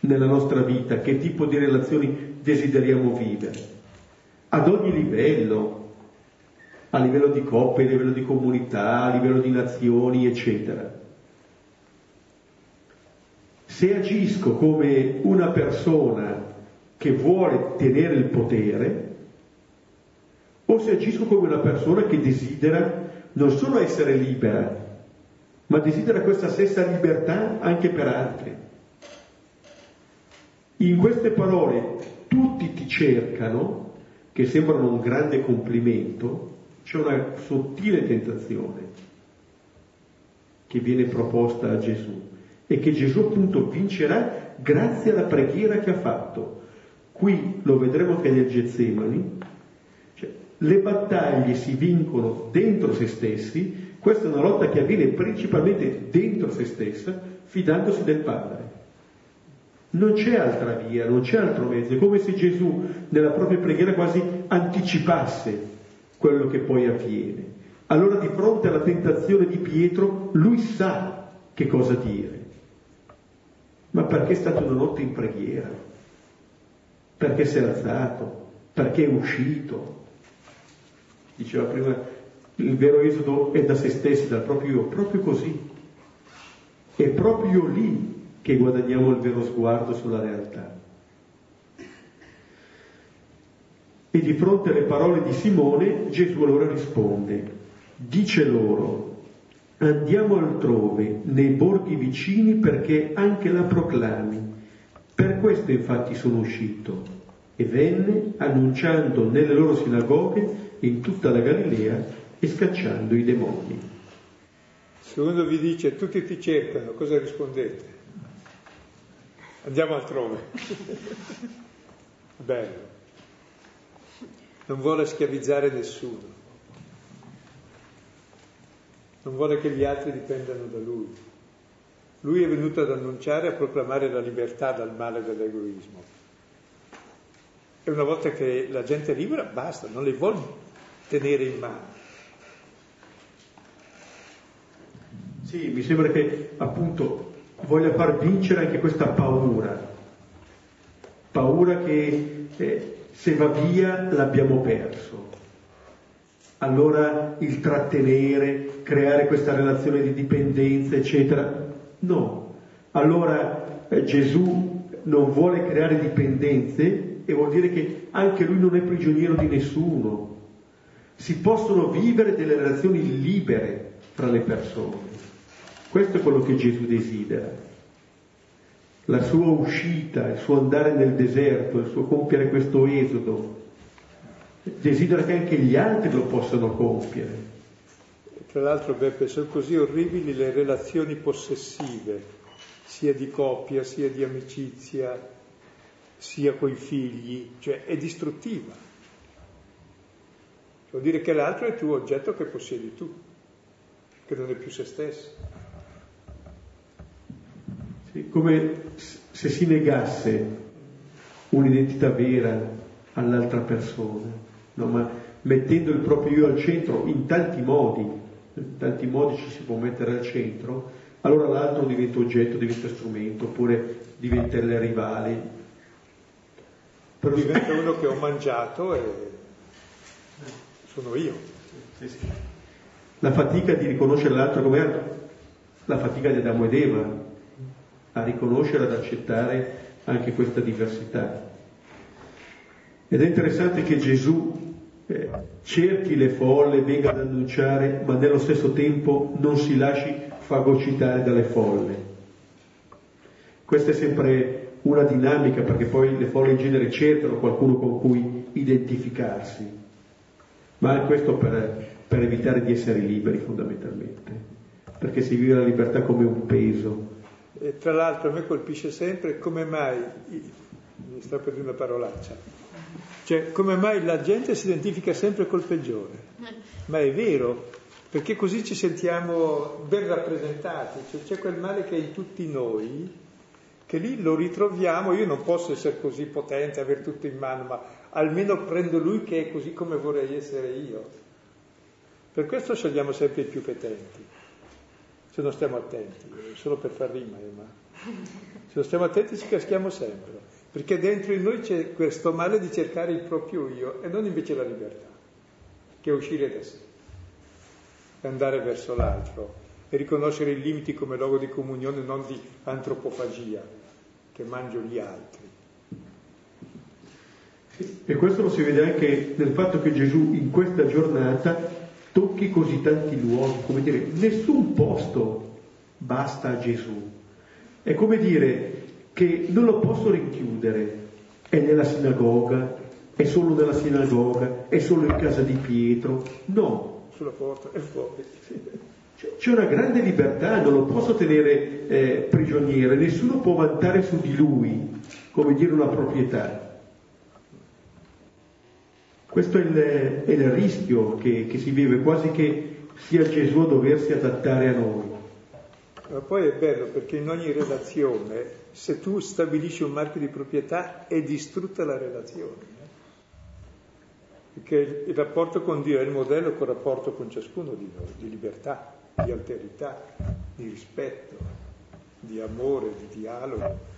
nella nostra vita che tipo di relazioni desideriamo vivere, ad ogni livello, a livello di coppie, a livello di comunità, a livello di nazioni, eccetera. Se agisco come una persona che vuole tenere il potere, o se agisco come una persona che desidera non solo essere libera, ma desidera questa stessa libertà anche per altri. In queste parole tutti ti cercano, che sembrano un grande complimento, c'è una sottile tentazione che viene proposta a Gesù e che Gesù appunto vincerà grazie alla preghiera che ha fatto. Qui lo vedremo che nel Getsemani, cioè, le battaglie si vincono dentro se stessi, questa è una lotta che avviene principalmente dentro se stessa, fidandosi del Padre. Non c'è altra via, non c'è altro mezzo. È come se Gesù nella propria preghiera quasi anticipasse quello che poi avviene. Allora di fronte alla tentazione di Pietro, lui sa che cosa dire. Ma perché è stato una notte in preghiera? Perché si è alzato? Perché è uscito? Diceva prima, il vero esodo è da se stessi, dal proprio io, proprio così. È proprio lì che guadagniamo il vero sguardo sulla realtà. E di fronte alle parole di Simone Gesù allora risponde, dice loro, andiamo altrove, nei borghi vicini, perché anche la proclami. Per questo infatti sono uscito e venne annunciando nelle loro sinagoghe in tutta la Galilea e scacciando i demoni. Se uno vi dice tutti ti cercano, cosa rispondete? Andiamo altrove. Bello. Non vuole schiavizzare nessuno. Non vuole che gli altri dipendano da lui. Lui è venuto ad annunciare e a proclamare la libertà dal male dall'egoismo. E una volta che la gente è libera, basta, non li vuole tenere in mano. Sì, mi sembra che appunto voglia far vincere anche questa paura, paura che eh, se va via l'abbiamo perso. Allora il trattenere, creare questa relazione di dipendenza, eccetera, no. Allora eh, Gesù non vuole creare dipendenze e vuol dire che anche lui non è prigioniero di nessuno. Si possono vivere delle relazioni libere tra le persone. Questo è quello che Gesù desidera. La sua uscita, il suo andare nel deserto, il suo compiere questo esodo, desidera che anche gli altri lo possano compiere. Tra l'altro, Beppe, sono così orribili le relazioni possessive, sia di coppia, sia di amicizia, sia coi figli, cioè è distruttiva. Vuol dire che l'altro è il tuo oggetto che possiedi tu, che non è più se stesso. Come se si negasse un'identità vera all'altra persona, no? ma mettendo il proprio io al centro in tanti modi, in tanti modi ci si può mettere al centro, allora l'altro diventa oggetto, diventa strumento, oppure diventa il rivale, però diventa uno che ho mangiato e sono io. Sì, sì. La fatica di riconoscere l'altro come altro, la fatica di Adamo ed Eva, a riconoscere, ad accettare anche questa diversità. Ed è interessante che Gesù eh, cerchi le folle, venga ad annunciare, ma nello stesso tempo non si lasci fagocitare dalle folle. Questa è sempre una dinamica, perché poi le folle in genere cercano qualcuno con cui identificarsi, ma questo per, per evitare di essere liberi fondamentalmente, perché si vive la libertà come un peso. E tra l'altro a me colpisce sempre come mai, mi sto per dire una parolaccia, cioè come mai la gente si identifica sempre col peggiore, ma è vero, perché così ci sentiamo ben rappresentati, cioè c'è quel male che è in tutti noi che lì lo ritroviamo, io non posso essere così potente, avere tutto in mano, ma almeno prendo lui che è così come vorrei essere io. Per questo scegliamo sempre i più petenti, se non stiamo attenti, solo per far rima, eh, ma se non stiamo attenti ci caschiamo sempre, perché dentro di noi c'è questo male di cercare il proprio io e non invece la libertà, che è uscire da sé, andare verso l'altro e riconoscere i limiti come luogo di comunione, non di antropofagia che mangio gli altri. E questo lo si vede anche nel fatto che Gesù in questa giornata tocchi così tanti luoghi, come dire, nessun posto basta a Gesù. È come dire che non lo posso rinchiudere, è nella sinagoga, è solo nella sinagoga, è solo in casa di Pietro, no. Sulla porta è fuori. C'è una grande libertà, non lo posso tenere eh, prigioniero, nessuno può vantare su di lui, come dire, una proprietà. Questo è il, è il rischio che, che, si vive, quasi che sia Gesù a doversi adattare a noi. Ma poi è bello perché in ogni relazione, se tu stabilisci un marchio di proprietà, è distrutta la relazione. Perché il rapporto con Dio è il modello col rapporto con ciascuno di noi, di libertà di alterità, di rispetto, di amore, di dialogo.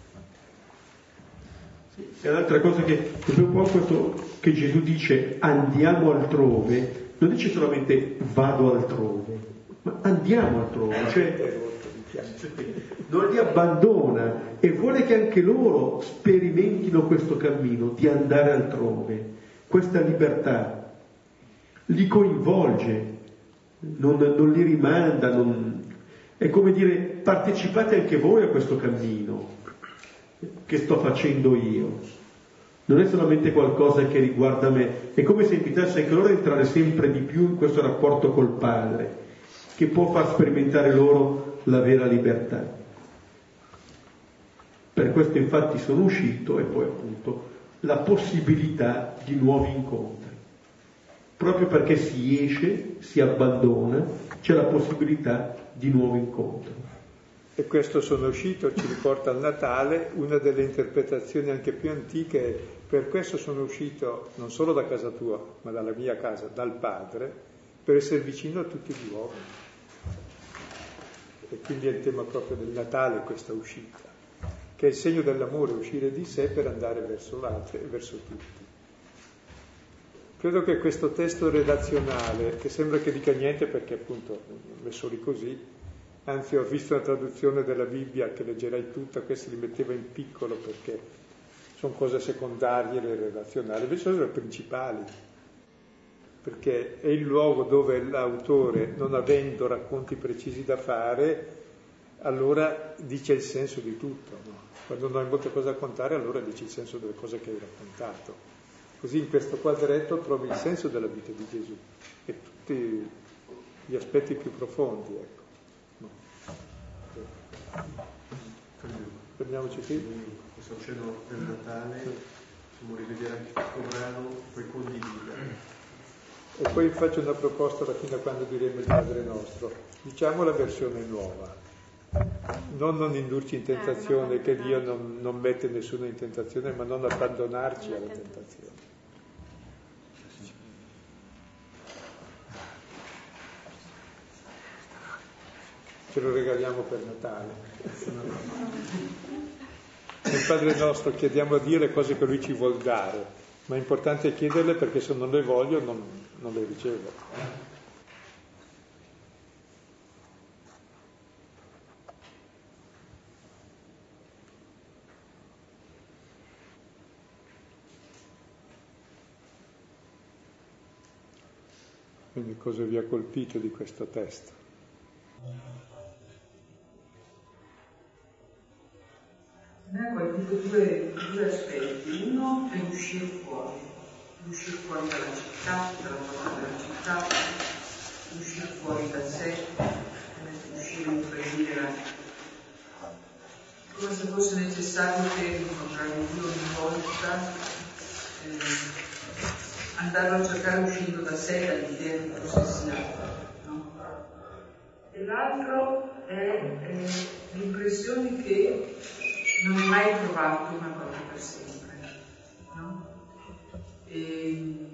Sì, è un'altra cosa che proprio qua questo che Gesù dice andiamo altrove, non dice solamente vado altrove, ma andiamo altrove, cioè non li abbandona e vuole che anche loro sperimentino questo cammino di andare altrove, questa libertà, li coinvolge, non, non li rimanda, non... è come dire partecipate anche voi a questo cammino che sto facendo io. Non è solamente qualcosa che riguarda me, è come se invitasse anche loro a entrare sempre di più in questo rapporto col Padre, che può far sperimentare loro la vera libertà. Per questo infatti sono uscito e poi appunto la possibilità di nuovi incontri proprio perché si esce, si abbandona, c'è la possibilità di nuovo incontro. E questo sono uscito, ci riporta al Natale, una delle interpretazioni anche più antiche, per questo sono uscito non solo da casa tua, ma dalla mia casa, dal Padre, per essere vicino a tutti gli uomini. E quindi è il tema proprio del Natale questa uscita, che è il segno dell'amore, uscire di sé per andare verso l'altro e verso tutti. Credo che questo testo redazionale, che sembra che dica niente perché appunto messo lì così, anzi ho visto una traduzione della Bibbia che leggerai tutta, questa li metteva in piccolo perché sono cose secondarie le relazionali, invece sono le principali, perché è il luogo dove l'autore, non avendo racconti precisi da fare, allora dice il senso di tutto. No? Quando non hai molte cose da contare, allora dice il senso delle cose che hai raccontato. Così in questo quadretto trovi il senso della vita di Gesù e tutti gli aspetti più profondi. Ecco. Fermiamoci qui. Questo cielo del Natale, possiamo rivedere anche questo brano, poi condividere. E poi faccio una proposta fino a quando diremo il Padre nostro. Diciamo la versione nuova. Non non indurci in tentazione, che Dio non, non mette nessuno in tentazione, ma non abbandonarci alla tentazione. Ce lo regaliamo per Natale. Nel Padre nostro chiediamo a Dio le cose che Lui ci vuol dare, ma è importante chiederle perché se non le voglio non, non le ricevo. Quindi cosa vi ha colpito di questo testo? Me ha colpito due, due aspetti. Uno è uscire fuori, uscire fuori dalla città, dalla porta della città, uscire fuori da sé, uscire in preghiera, come se fosse necessario per incontrare Dio ogni volta, eh, andarlo a cercare uscendo da sé, dall'idea di possessione. No? E l'altro è eh, l'impressione che non hai mai trovato una cosa per sempre, no? E,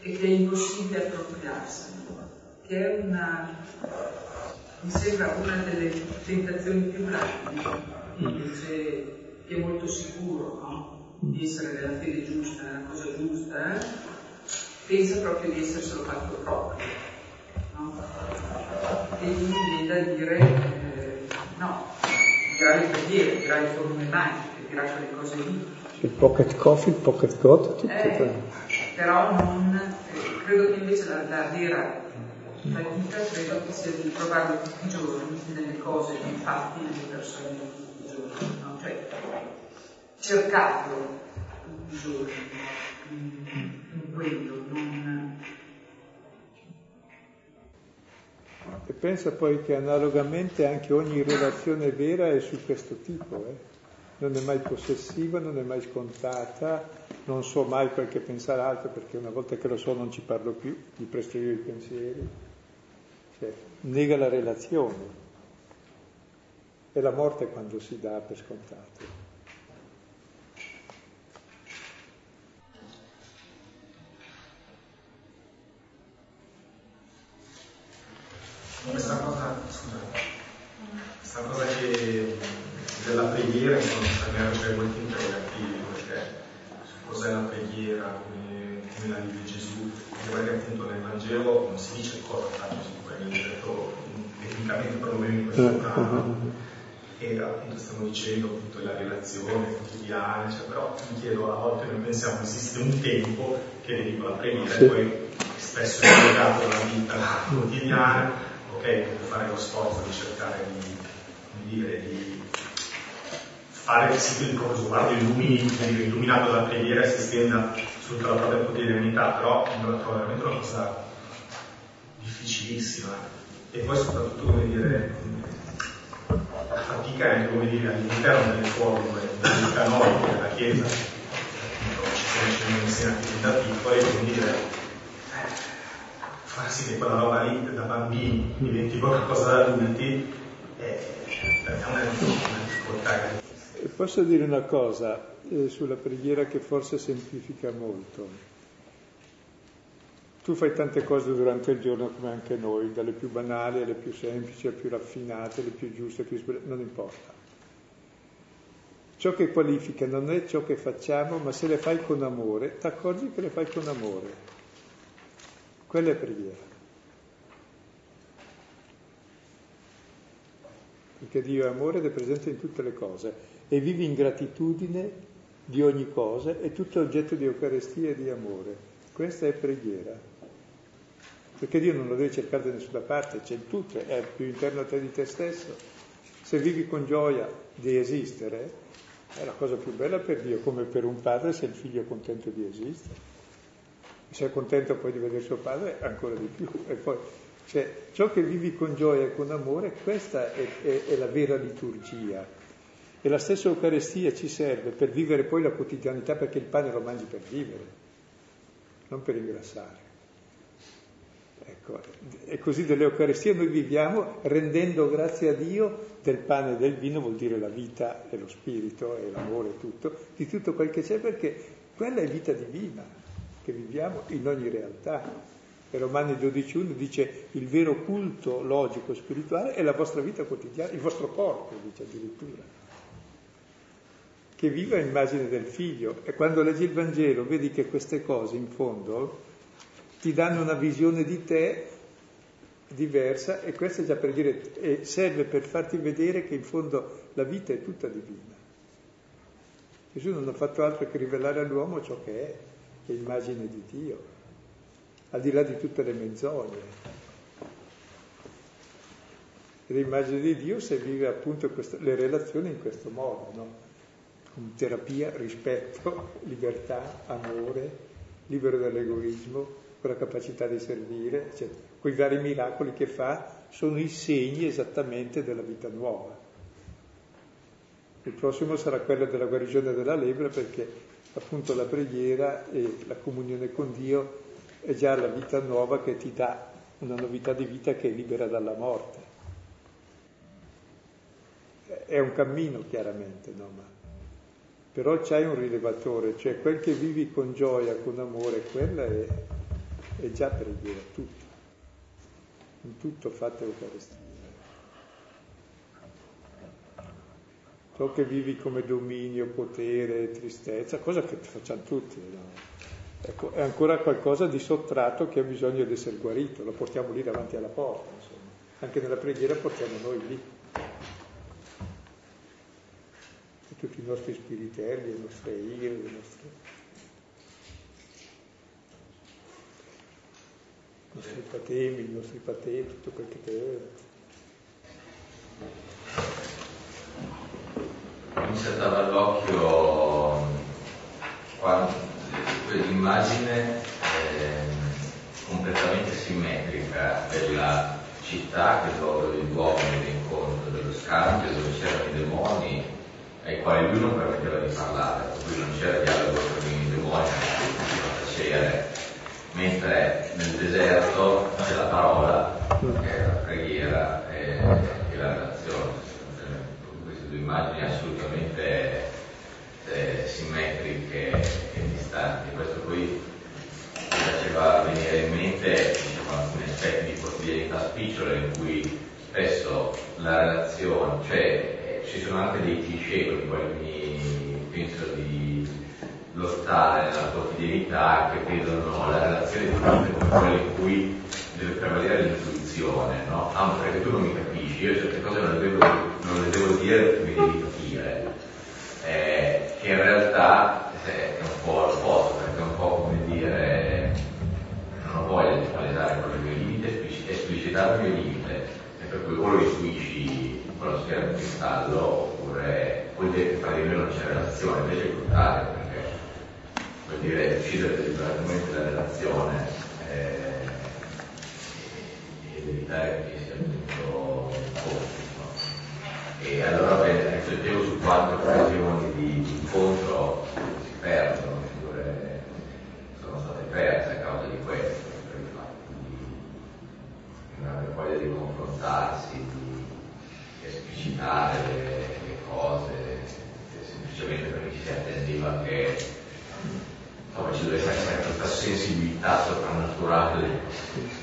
e che è impossibile appropriarsene, che è una, mi sembra una delle tentazioni più grandi, invece che è molto sicuro, no? Di essere nella fede giusta, nella cosa giusta, eh? pensa proprio di esserselo fatto proprio, no? E quindi viene da dire, eh, no, dirà le preghiere, dirà le magiche, dirà quelle cose lì. Il pocket coffee, il pocket god, tutto. Eh, però non, eh, credo che invece la, la vera fatica credo che sia di trovarlo tutti i giorni nelle cose, nei fatti, nelle persone di tutti i giorni, no? cioè cercarlo tutti i giorni in, in quello, non E pensa poi che analogamente anche ogni relazione vera è su questo tipo, eh? non è mai possessiva, non è mai scontata, non so mai quel che pensa l'altro perché una volta che lo so non ci parlo più, gli presto io i pensieri, cioè, nega la relazione. E la morte quando si dà per scontato. Questa cosa, scusa, questa cosa che, della preghiera insomma, cioè, molto interrogativi perché cos'è la preghiera, come, come la vive Gesù, perché appunto nel Vangelo non si dice cosa fa Gesù, perché è detto tecnicamente perlomeno in questo brano. E appunto stiamo dicendo appunto la relazione quotidiana, cioè, però mi chiedo, a volte noi pensiamo esiste un tempo che dedico alla preghiera e poi spesso è legato alla vita quotidiana ok, fare lo sforzo di cercare di, di dire, di fare che sì, il sguardo illumini, illuminato dalla preghiera e si stenda su tutta la propria quotidianità, però la trovo veramente una cosa difficilissima. E poi soprattutto, come dire, la fatica è anche, come dire, all'interno delle forme, dei canoni della Chiesa, ci sono insegnanti da piccoli, come dire, far sì che quella roba lì da bambini diventi qualcosa da adulti è una difficoltà. Posso dire una cosa eh, sulla preghiera che forse semplifica molto. Tu fai tante cose durante il giorno come anche noi, dalle più banali alle più semplici, alle più raffinate, alle più giuste, alle più sbagliate, non importa. Ciò che qualifica non è ciò che facciamo, ma se le fai con amore, ti accorgi che le fai con amore. Quella è preghiera. Perché Dio è amore ed è presente in tutte le cose e vivi in gratitudine di ogni cosa e tutto oggetto di Eucaristia e di amore. Questa è preghiera perché Dio non lo devi cercare da nessuna parte, c'è in tutto, è più interno a te di te stesso. Se vivi con gioia di esistere, è la cosa più bella per Dio, come per un padre se il figlio è contento di esistere. È contento poi di vedere suo padre, ancora di più. E poi, cioè, ciò che vivi con gioia e con amore, questa è, è, è la vera liturgia. E la stessa Eucaristia ci serve per vivere poi la quotidianità, perché il pane lo mangi per vivere, non per ingrassare. Ecco, e così dell'Eucaristia noi viviamo rendendo grazie a Dio del pane e del vino, vuol dire la vita e lo spirito e l'amore e tutto, di tutto quel che c'è, perché quella è vita divina che viviamo in ogni realtà. E Romani 12.1 dice il vero culto logico spirituale è la vostra vita quotidiana, il vostro corpo, dice addirittura, che viva immagine del figlio. E quando leggi il Vangelo vedi che queste cose in fondo ti danno una visione di te diversa e questo è già per dire, serve per farti vedere che in fondo la vita è tutta divina. Gesù non ha fatto altro che rivelare all'uomo ciò che è, che è immagine di Dio, al di là di tutte le menzogne. L'immagine di Dio se vive appunto questo, le relazioni in questo modo, no? Con terapia, rispetto, libertà, amore, libero dall'egoismo, con la capacità di servire, eccetera. Quei vari miracoli che fa sono i segni esattamente della vita nuova. Il prossimo sarà quello della guarigione della lepre perché appunto la preghiera e la comunione con Dio è già la vita nuova che ti dà una novità di vita che è libera dalla morte. È un cammino chiaramente, no? Ma però c'hai un rilevatore, cioè quel che vivi con gioia, con amore, quella è, è già preghiera, tutto. In tutto fate Eucaristia. Ciò che vivi come dominio, potere, tristezza, cosa che facciamo tutti. No? Ecco, è ancora qualcosa di sottratto che ha bisogno di essere guarito, lo portiamo lì davanti alla porta, insomma. Anche nella preghiera portiamo noi lì. E tutti i nostri spiritelli, le nostre ire, le nostre... i nostri patemi, i nostri patemi, tutto quel che deve. Mi saltava all'occhio eh, completamente simmetrica della città che è il luogo degli uomini, l'incontro dello scambio, dove c'erano i demoni ai quali lui non permetteva di parlare, per cui non c'era dialogo con i demoni, fa tacere mentre nel deserto c'è la parola, che è la preghiera e, e la relazione. Queste due immagini assolutamente simmetriche e distanti. Questo poi mi faceva venire in mente diciamo, alcuni aspetti di quotidianità spicciole in cui spesso la relazione, cioè eh, ci sono anche dei cliché con i quali mi penso di lottare nella quotidianità che vedono la relazione di fronte come quella in cui deve prevalere l'intuizione, no? Ah, perché tu non mi capisci, io certe cose non le devo, non le devo dire mi devi cristallo oppure vuol dire che tra di noi c'è relazione, invece è il contrario vuol dire uccidere deliberatamente la relazione eh, ed evitare che sia tutto compito. E allora beh, riflettevo su quante occasioni di incontro si perdono, le figure sono state perse a causa di questo, per il fatto di non avere voglia di confrontarsi, di esplicitare che insomma, ci deve essere questa sensibilità soprannaturale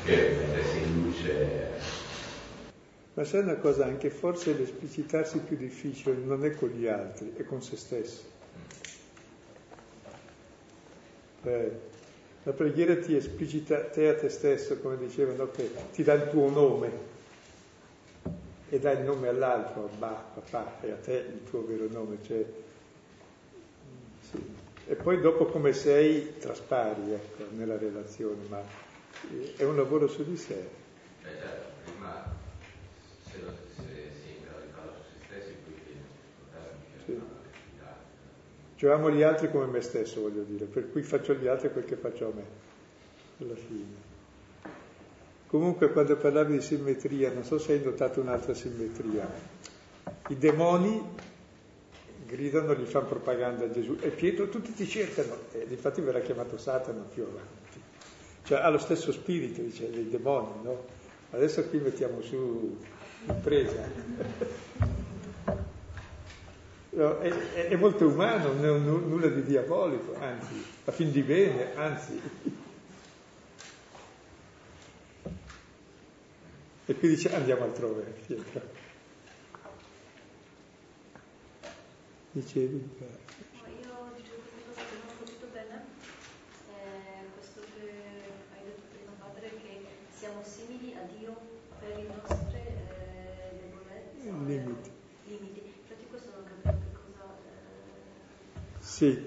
che mettesse in luce. Ma sai una cosa, anche forse l'esplicitarsi più difficile non è con gli altri, è con se stessi. Eh, la preghiera ti esplicita te a te stesso, come dicevano, che ti dà il tuo nome e dà il nome all'altro, bah, papà, e a te il tuo vero nome. Cioè, sì. E poi dopo come sei traspari ecco, nella relazione, ma è un lavoro su di sé. Beh, certo, prima se, lo, se si entra su se stessi, poi sì. Cioè amo gli altri come me stesso, voglio dire, per cui faccio agli altri quel che faccio a me, alla fine. Comunque quando parlavi di simmetria, non so se hai notato un'altra simmetria. I demoni gridano, gli fanno propaganda a Gesù e Pietro tutti ti cercano, e infatti verrà chiamato Satana più avanti. Cioè ha lo stesso spirito, dice, dei demoni, no? Adesso qui mettiamo su l'impresa. È, è, molto umano, non è nulla di diabolico, anzi, a fin di bene, anzi. E qui dice andiamo altrove, Pietro. Dicevi? No, io dicevo questa Sì,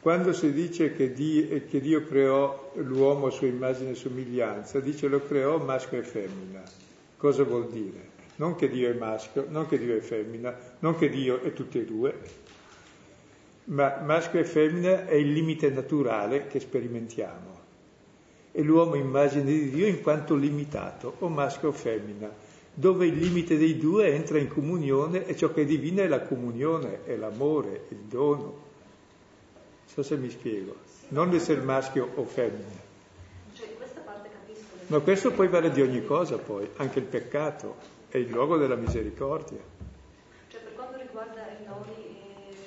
quando si dice che Dio, che Dio, creò l'uomo a sua immagine e somiglianza, dice lo creò maschio e femmina. Cosa vuol dire? non che Dio è maschio, non che Dio è femmina, non che Dio è tutti e due, ma maschio e femmina è il limite naturale che sperimentiamo. E l'uomo immagine di Dio in quanto limitato, o maschio o femmina, dove il limite dei due entra in comunione e ciò che è divino è la comunione, è l'amore, il dono. So se mi spiego. Non essere maschio o femmina. Cioè, questa parte capisco. Ma questo poi vale di ogni cosa poi, anche il peccato è il luogo della misericordia. Cioè per quanto riguarda i eh, cioè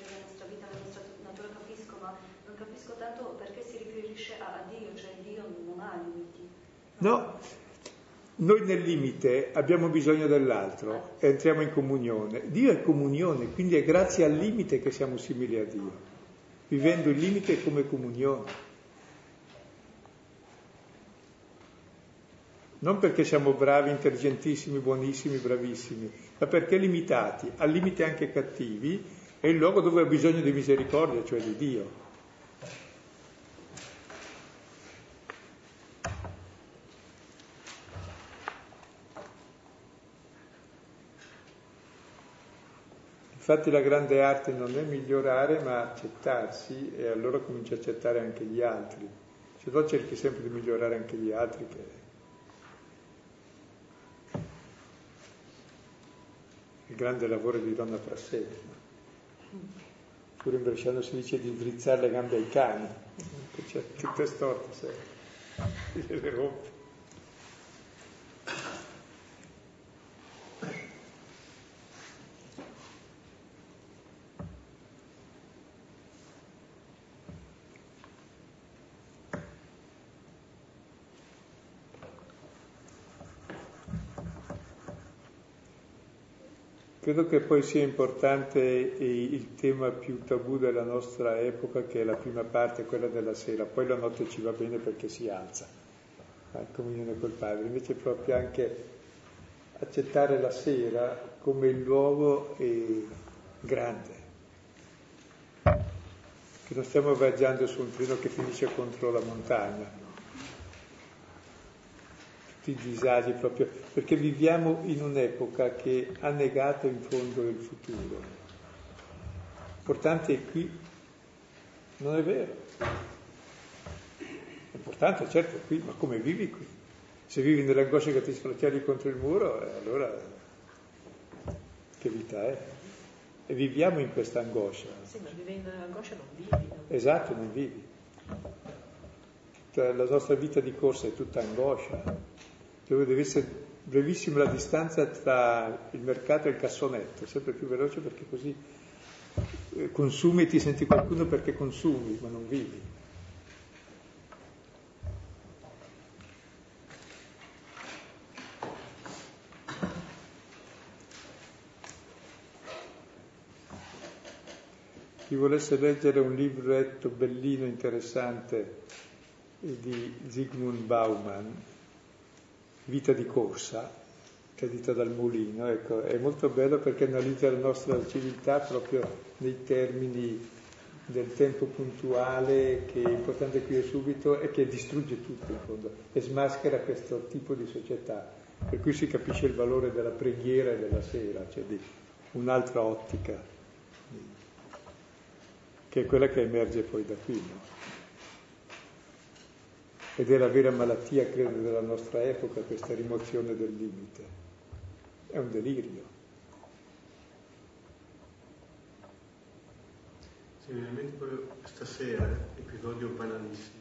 la nostra vita, la nostra natura capisco, ma non capisco tanto perché si riferisce a, Dio, cioè Dio non ha limiti. No, noi nel limite abbiamo bisogno dell'altro entriamo in comunione. Dio è comunione, quindi è grazie al limite che siamo simili a Dio, vivendo il limite come comunione. non perché siamo bravi, intelligentissimi, buonissimi, bravissimi, ma perché limitati, al limite anche cattivi, è il luogo dove ha bisogno di misericordia, cioè di Dio. Infatti la grande arte non è migliorare ma accettarsi e allora comincia a accettare anche gli altri. Se no cerchi sempre di migliorare anche gli altri che il grande lavoro di Donna Prassedi. Pure in bresciano si dice di drizzare le gambe ai cani, che c'è tutte storte, se le rompe. Credo che poi sia importante il tema più tabù della nostra epoca, che è la prima parte, quella della sera, poi la notte ci va bene perché si alza, in comunione col Padre, invece proprio anche accettare la sera come il luogo grande, che non stiamo viaggiando su un treno che finisce contro la montagna, tutti i disagi proprio, perché viviamo in un'epoca che ha negato in fondo il futuro. L'importante è qui, non è vero. L'importante certo è qui, ma come vivi qui? Se vivi nell'angoscia che ti sfracciali contro il muro, eh, allora che vita è? E viviamo in questa angoscia. Sì, ma vivendo nell'angoscia non vivi. No? Esatto, non vivi. La nostra vita di corsa è tutta angoscia dove deve essere brevissima la distanza tra il mercato e il cassonetto, sempre più veloce perché così eh, consumi e ti senti qualcuno perché consumi, ma non vivi. Chi volesse leggere un libretto bellino, interessante di Zygmunt Bauman, Vita di corsa, caduta dal mulino, ecco, è molto bello perché analizza la nostra civiltà proprio nei termini del tempo puntuale che è importante qui e subito e che distrugge tutto in fondo e smaschera questo tipo di società, per cui si capisce il valore della preghiera e della sera, cioè di un'altra ottica che è quella che emerge poi da qui. No? Ed è la vera malattia, credo, della nostra epoca, questa rimozione del limite. È un delirio. Sì, veramente proprio stasera, episodio banalissimo.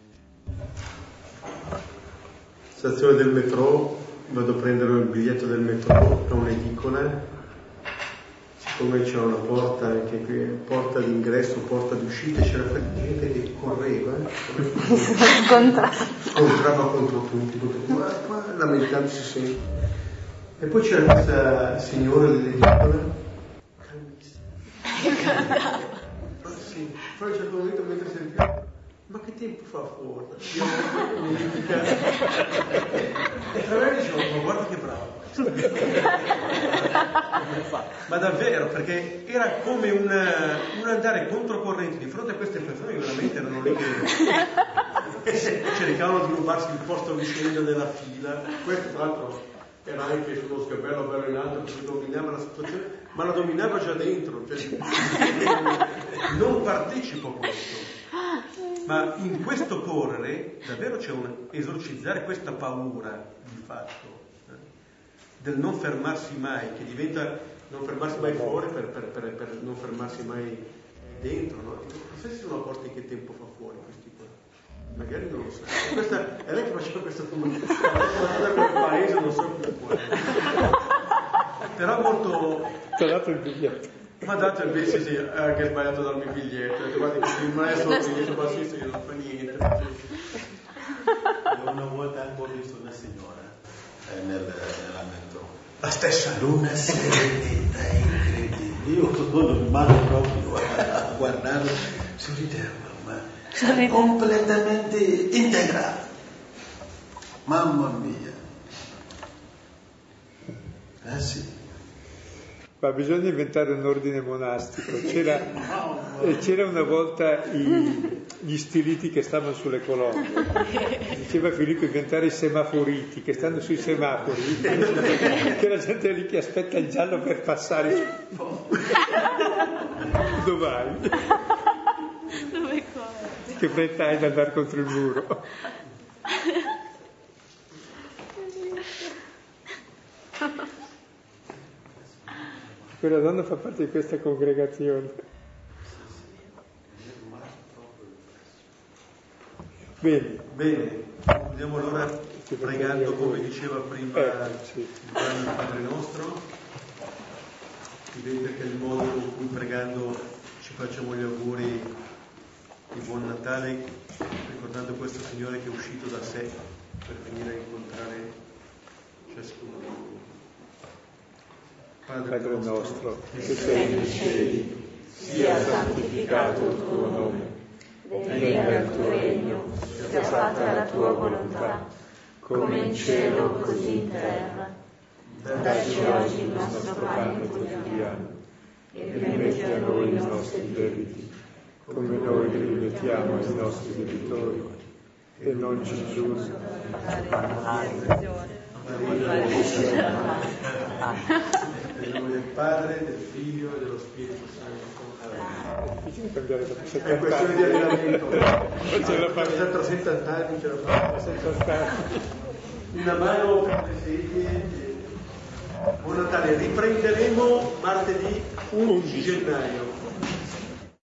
Stazione del metro, vado a prendere il biglietto del metro a un'edicola come c'era una porta anche qui, porta d'ingresso, porta d'uscita, c'era quella gente che correva, scontrava. contro tutti, contro qua, lamentandosi sempre. E poi c'era questa signora dell'edicola, calmissima. sì, poi a un certo momento mentre sentivo, ma che tempo fa fuori? Io mi E tra me dicevo, ma guarda che bravo. Ma davvero, perché era come un, un, andare controcorrente di fronte a queste persone che veramente erano lì che cercavano di rubarsi il posto vicino nella fila. Questo tra l'altro era anche sullo sgabello bello in alto perché dominava la situazione, ma la dominava già dentro, cioè, non partecipo a questo. Ma in questo correre davvero c'è un esorcizzare questa paura di fatto del non fermarsi mai, che diventa non fermarsi mai fuori per, per, per, per non fermarsi mai dentro, no? Non so sono accorti che tempo fa fuori questi qua. Magari non lo so. Questa, è lei che faceva questa comunicazione, da quel paese, non so più quale. Però molto... Ti ha dato il biglietto. Ma dato il biglietto, sì, sì, anche sbagliato darmi il biglietto. Ho guardi, il maestro, il biglietto bassista, io non fa niente. Io una volta anche ho visto una signora eh, nel, nella. La stessa luna serenità incredibile. Io sono rimasto proprio a guardarlo, sorrideva, ma completamente integrato. Mamma mia. Eh sì. Ma bisogna inventare un ordine monastico. C'era, c'era una volta i, gli stiliti che stavano sulle colonne. Diceva Filippo inventare i semaforiti che stanno sui semafori, che la gente è lì che aspetta il giallo per passare. Dove vai? Dove corri? Che fretta hai ad andare contro il muro? Quella donna fa parte di questa congregazione. Bene. Bene, andiamo allora pregando come diceva prima eh, sì. il Padre nostro. Si vede che è il modo con cui pregando ci facciamo gli auguri di buon Natale, ricordando questo Signore che è uscito da sé per venire a incontrare ciascuno di noi. Padre nostro, che sei nei cieli, sia santificato il tuo nome, venga il tuo regno, sia fatta la tua volontà, come in cielo così in terra. Dacci oggi il nostro pane quotidiano e rimetti a noi i nostri debiti, come noi rimettiamo ai nostri debitori, e non ci. Nel nome del Padre, del Figlio e dello Spirito Santo. È difficile cambiare da È questione di allenamento. Non ce la fa. 70 anni ce la fa. Senza stare. Una mano per le. Buon Natale, riprenderemo martedì 11 gennaio.